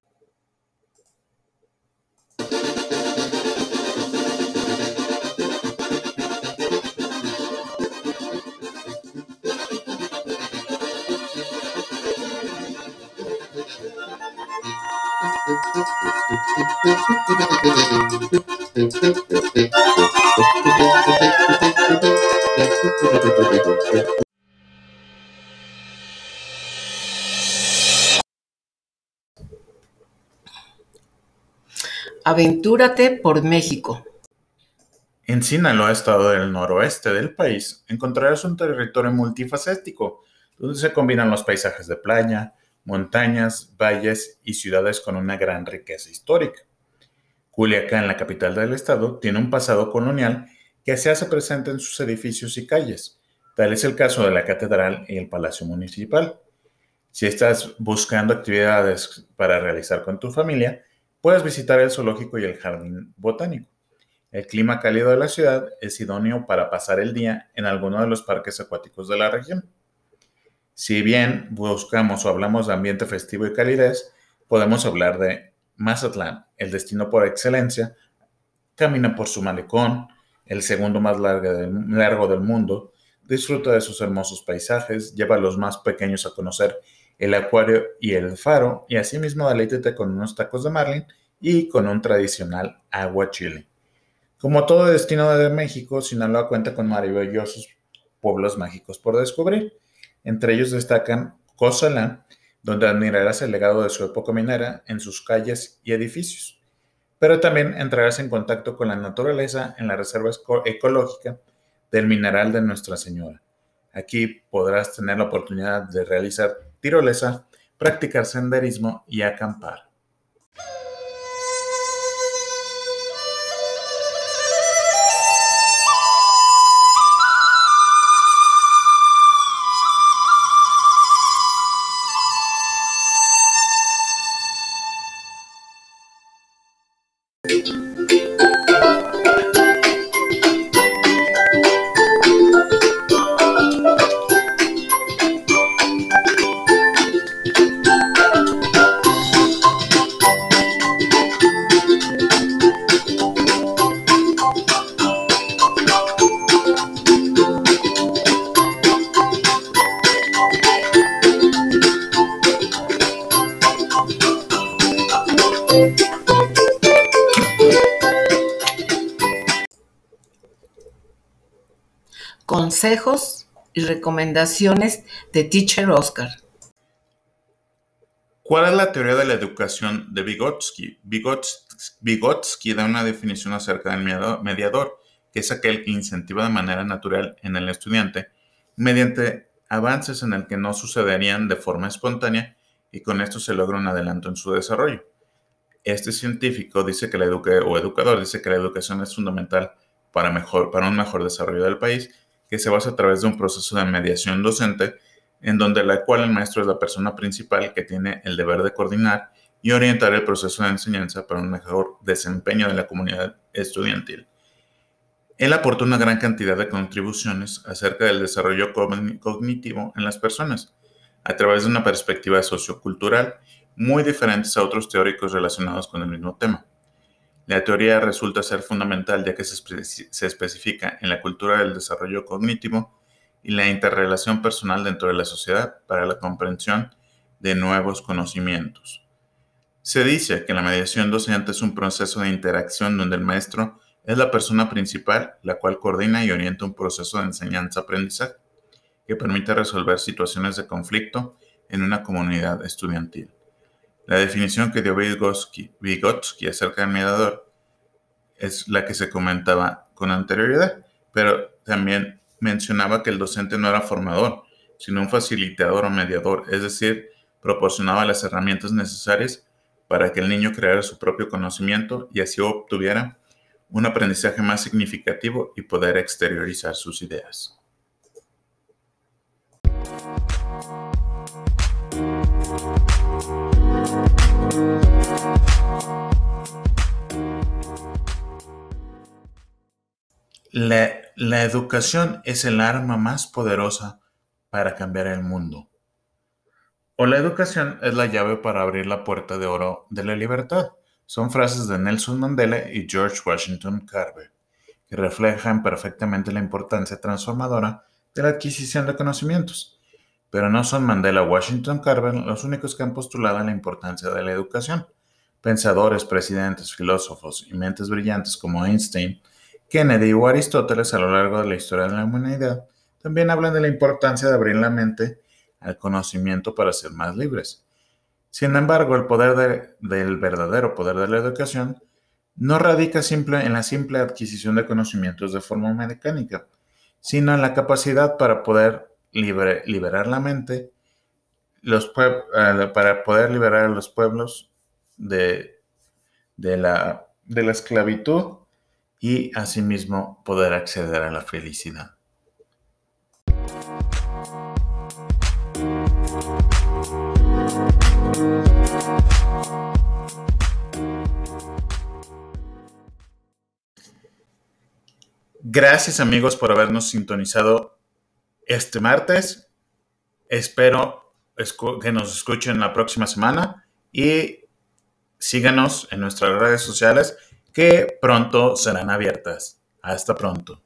S3: Aventúrate por México.
S1: En Sinaloa, estado del noroeste del país, encontrarás un territorio multifacético, donde se combinan los paisajes de playa, montañas, valles y ciudades con una gran riqueza histórica. Culiacán, la capital del estado, tiene un pasado colonial que se hace presente en sus edificios y calles. Tal es el caso de la catedral y el palacio municipal. Si estás buscando actividades para realizar con tu familia, puedes visitar el zoológico y el jardín botánico. El clima cálido de la ciudad es idóneo para pasar el día en alguno de los parques acuáticos de la región. Si bien buscamos o hablamos de ambiente festivo y calidez, podemos hablar de Mazatlán, el destino por excelencia, camina por su malecón, el segundo más largo del, mundo, disfruta de sus hermosos paisajes, lleva a los más pequeños a conocer el acuario y el faro, y asimismo deleítete con unos tacos de marlin y con un tradicional agua chile. Como todo destino de México, Sinaloa cuenta con maravillosos pueblos mágicos por descubrir. Entre ellos destacan Cozalá, donde admirarás el legado de su época minera en sus calles y edificios. Pero también entrarás en contacto con la naturaleza en la reserva ecológica del mineral de Nuestra Señora. Aquí podrás tener la oportunidad de realizar tirolesa, practicar senderismo y acampar.
S3: Recomendaciones de Teacher Oscar.
S1: ¿Cuál es la teoría de la educación de Vygotsky? Vygotsky, da una definición acerca del mediador, que es aquel que incentiva de manera natural en el estudiante mediante avances en el que no sucederían de forma espontánea y con esto se logra un adelanto en su desarrollo. Este científico dice que la educa o educador dice que la educación es fundamental para, mejor, para un mejor desarrollo del país que se basa a través de un proceso de mediación docente, en donde la cual el maestro es la persona principal que tiene el deber de coordinar y orientar el proceso de enseñanza para un mejor desempeño de la comunidad estudiantil. Él aportó una gran cantidad de contribuciones acerca del desarrollo cognitivo en las personas, a través de una perspectiva sociocultural muy diferentes a otros teóricos relacionados con el mismo tema. La teoría resulta ser fundamental ya que se, especifica en la cultura del desarrollo cognitivo y la interrelación personal dentro de la sociedad para la comprensión de nuevos conocimientos. Se dice que la mediación docente es un proceso de interacción donde el maestro es la persona principal, la cual coordina y orienta un proceso de enseñanza-aprendizaje que permite resolver situaciones de conflicto en una comunidad estudiantil. La definición que dio Vygotsky, acerca del mediador es la que se comentaba con anterioridad, pero también mencionaba que el docente no era formador, sino un facilitador o mediador, es decir, proporcionaba las herramientas necesarias para que el niño creara su propio conocimiento y así obtuviera un aprendizaje más significativo y poder exteriorizar sus ideas. La, educación es el arma más poderosa para cambiar el mundo. O la educación es la llave para abrir la puerta de oro de la libertad. Son frases de Nelson Mandela y George Washington Carver, que reflejan perfectamente la importancia transformadora de la adquisición de conocimientos. Pero no son Mandela Washington Carver los únicos que han postulado la importancia de la educación. Pensadores, presidentes, filósofos y mentes brillantes como Einstein, Kennedy o Aristóteles a lo largo de la historia de la humanidad también hablan de la importancia de abrir la mente al conocimiento para ser más libres. Sin embargo, el poder del verdadero poder de la educación no radica simple, en la simple adquisición de conocimientos de forma mecánica, sino en la capacidad para poder liberar la mente, eh, para poder liberar a los pueblos de la esclavitud y asimismo poder acceder a la felicidad. Gracias amigos por habernos sintonizado este martes. Espero que nos escuchen la próxima semana y síganos en nuestras redes sociales que pronto serán abiertas. Hasta pronto.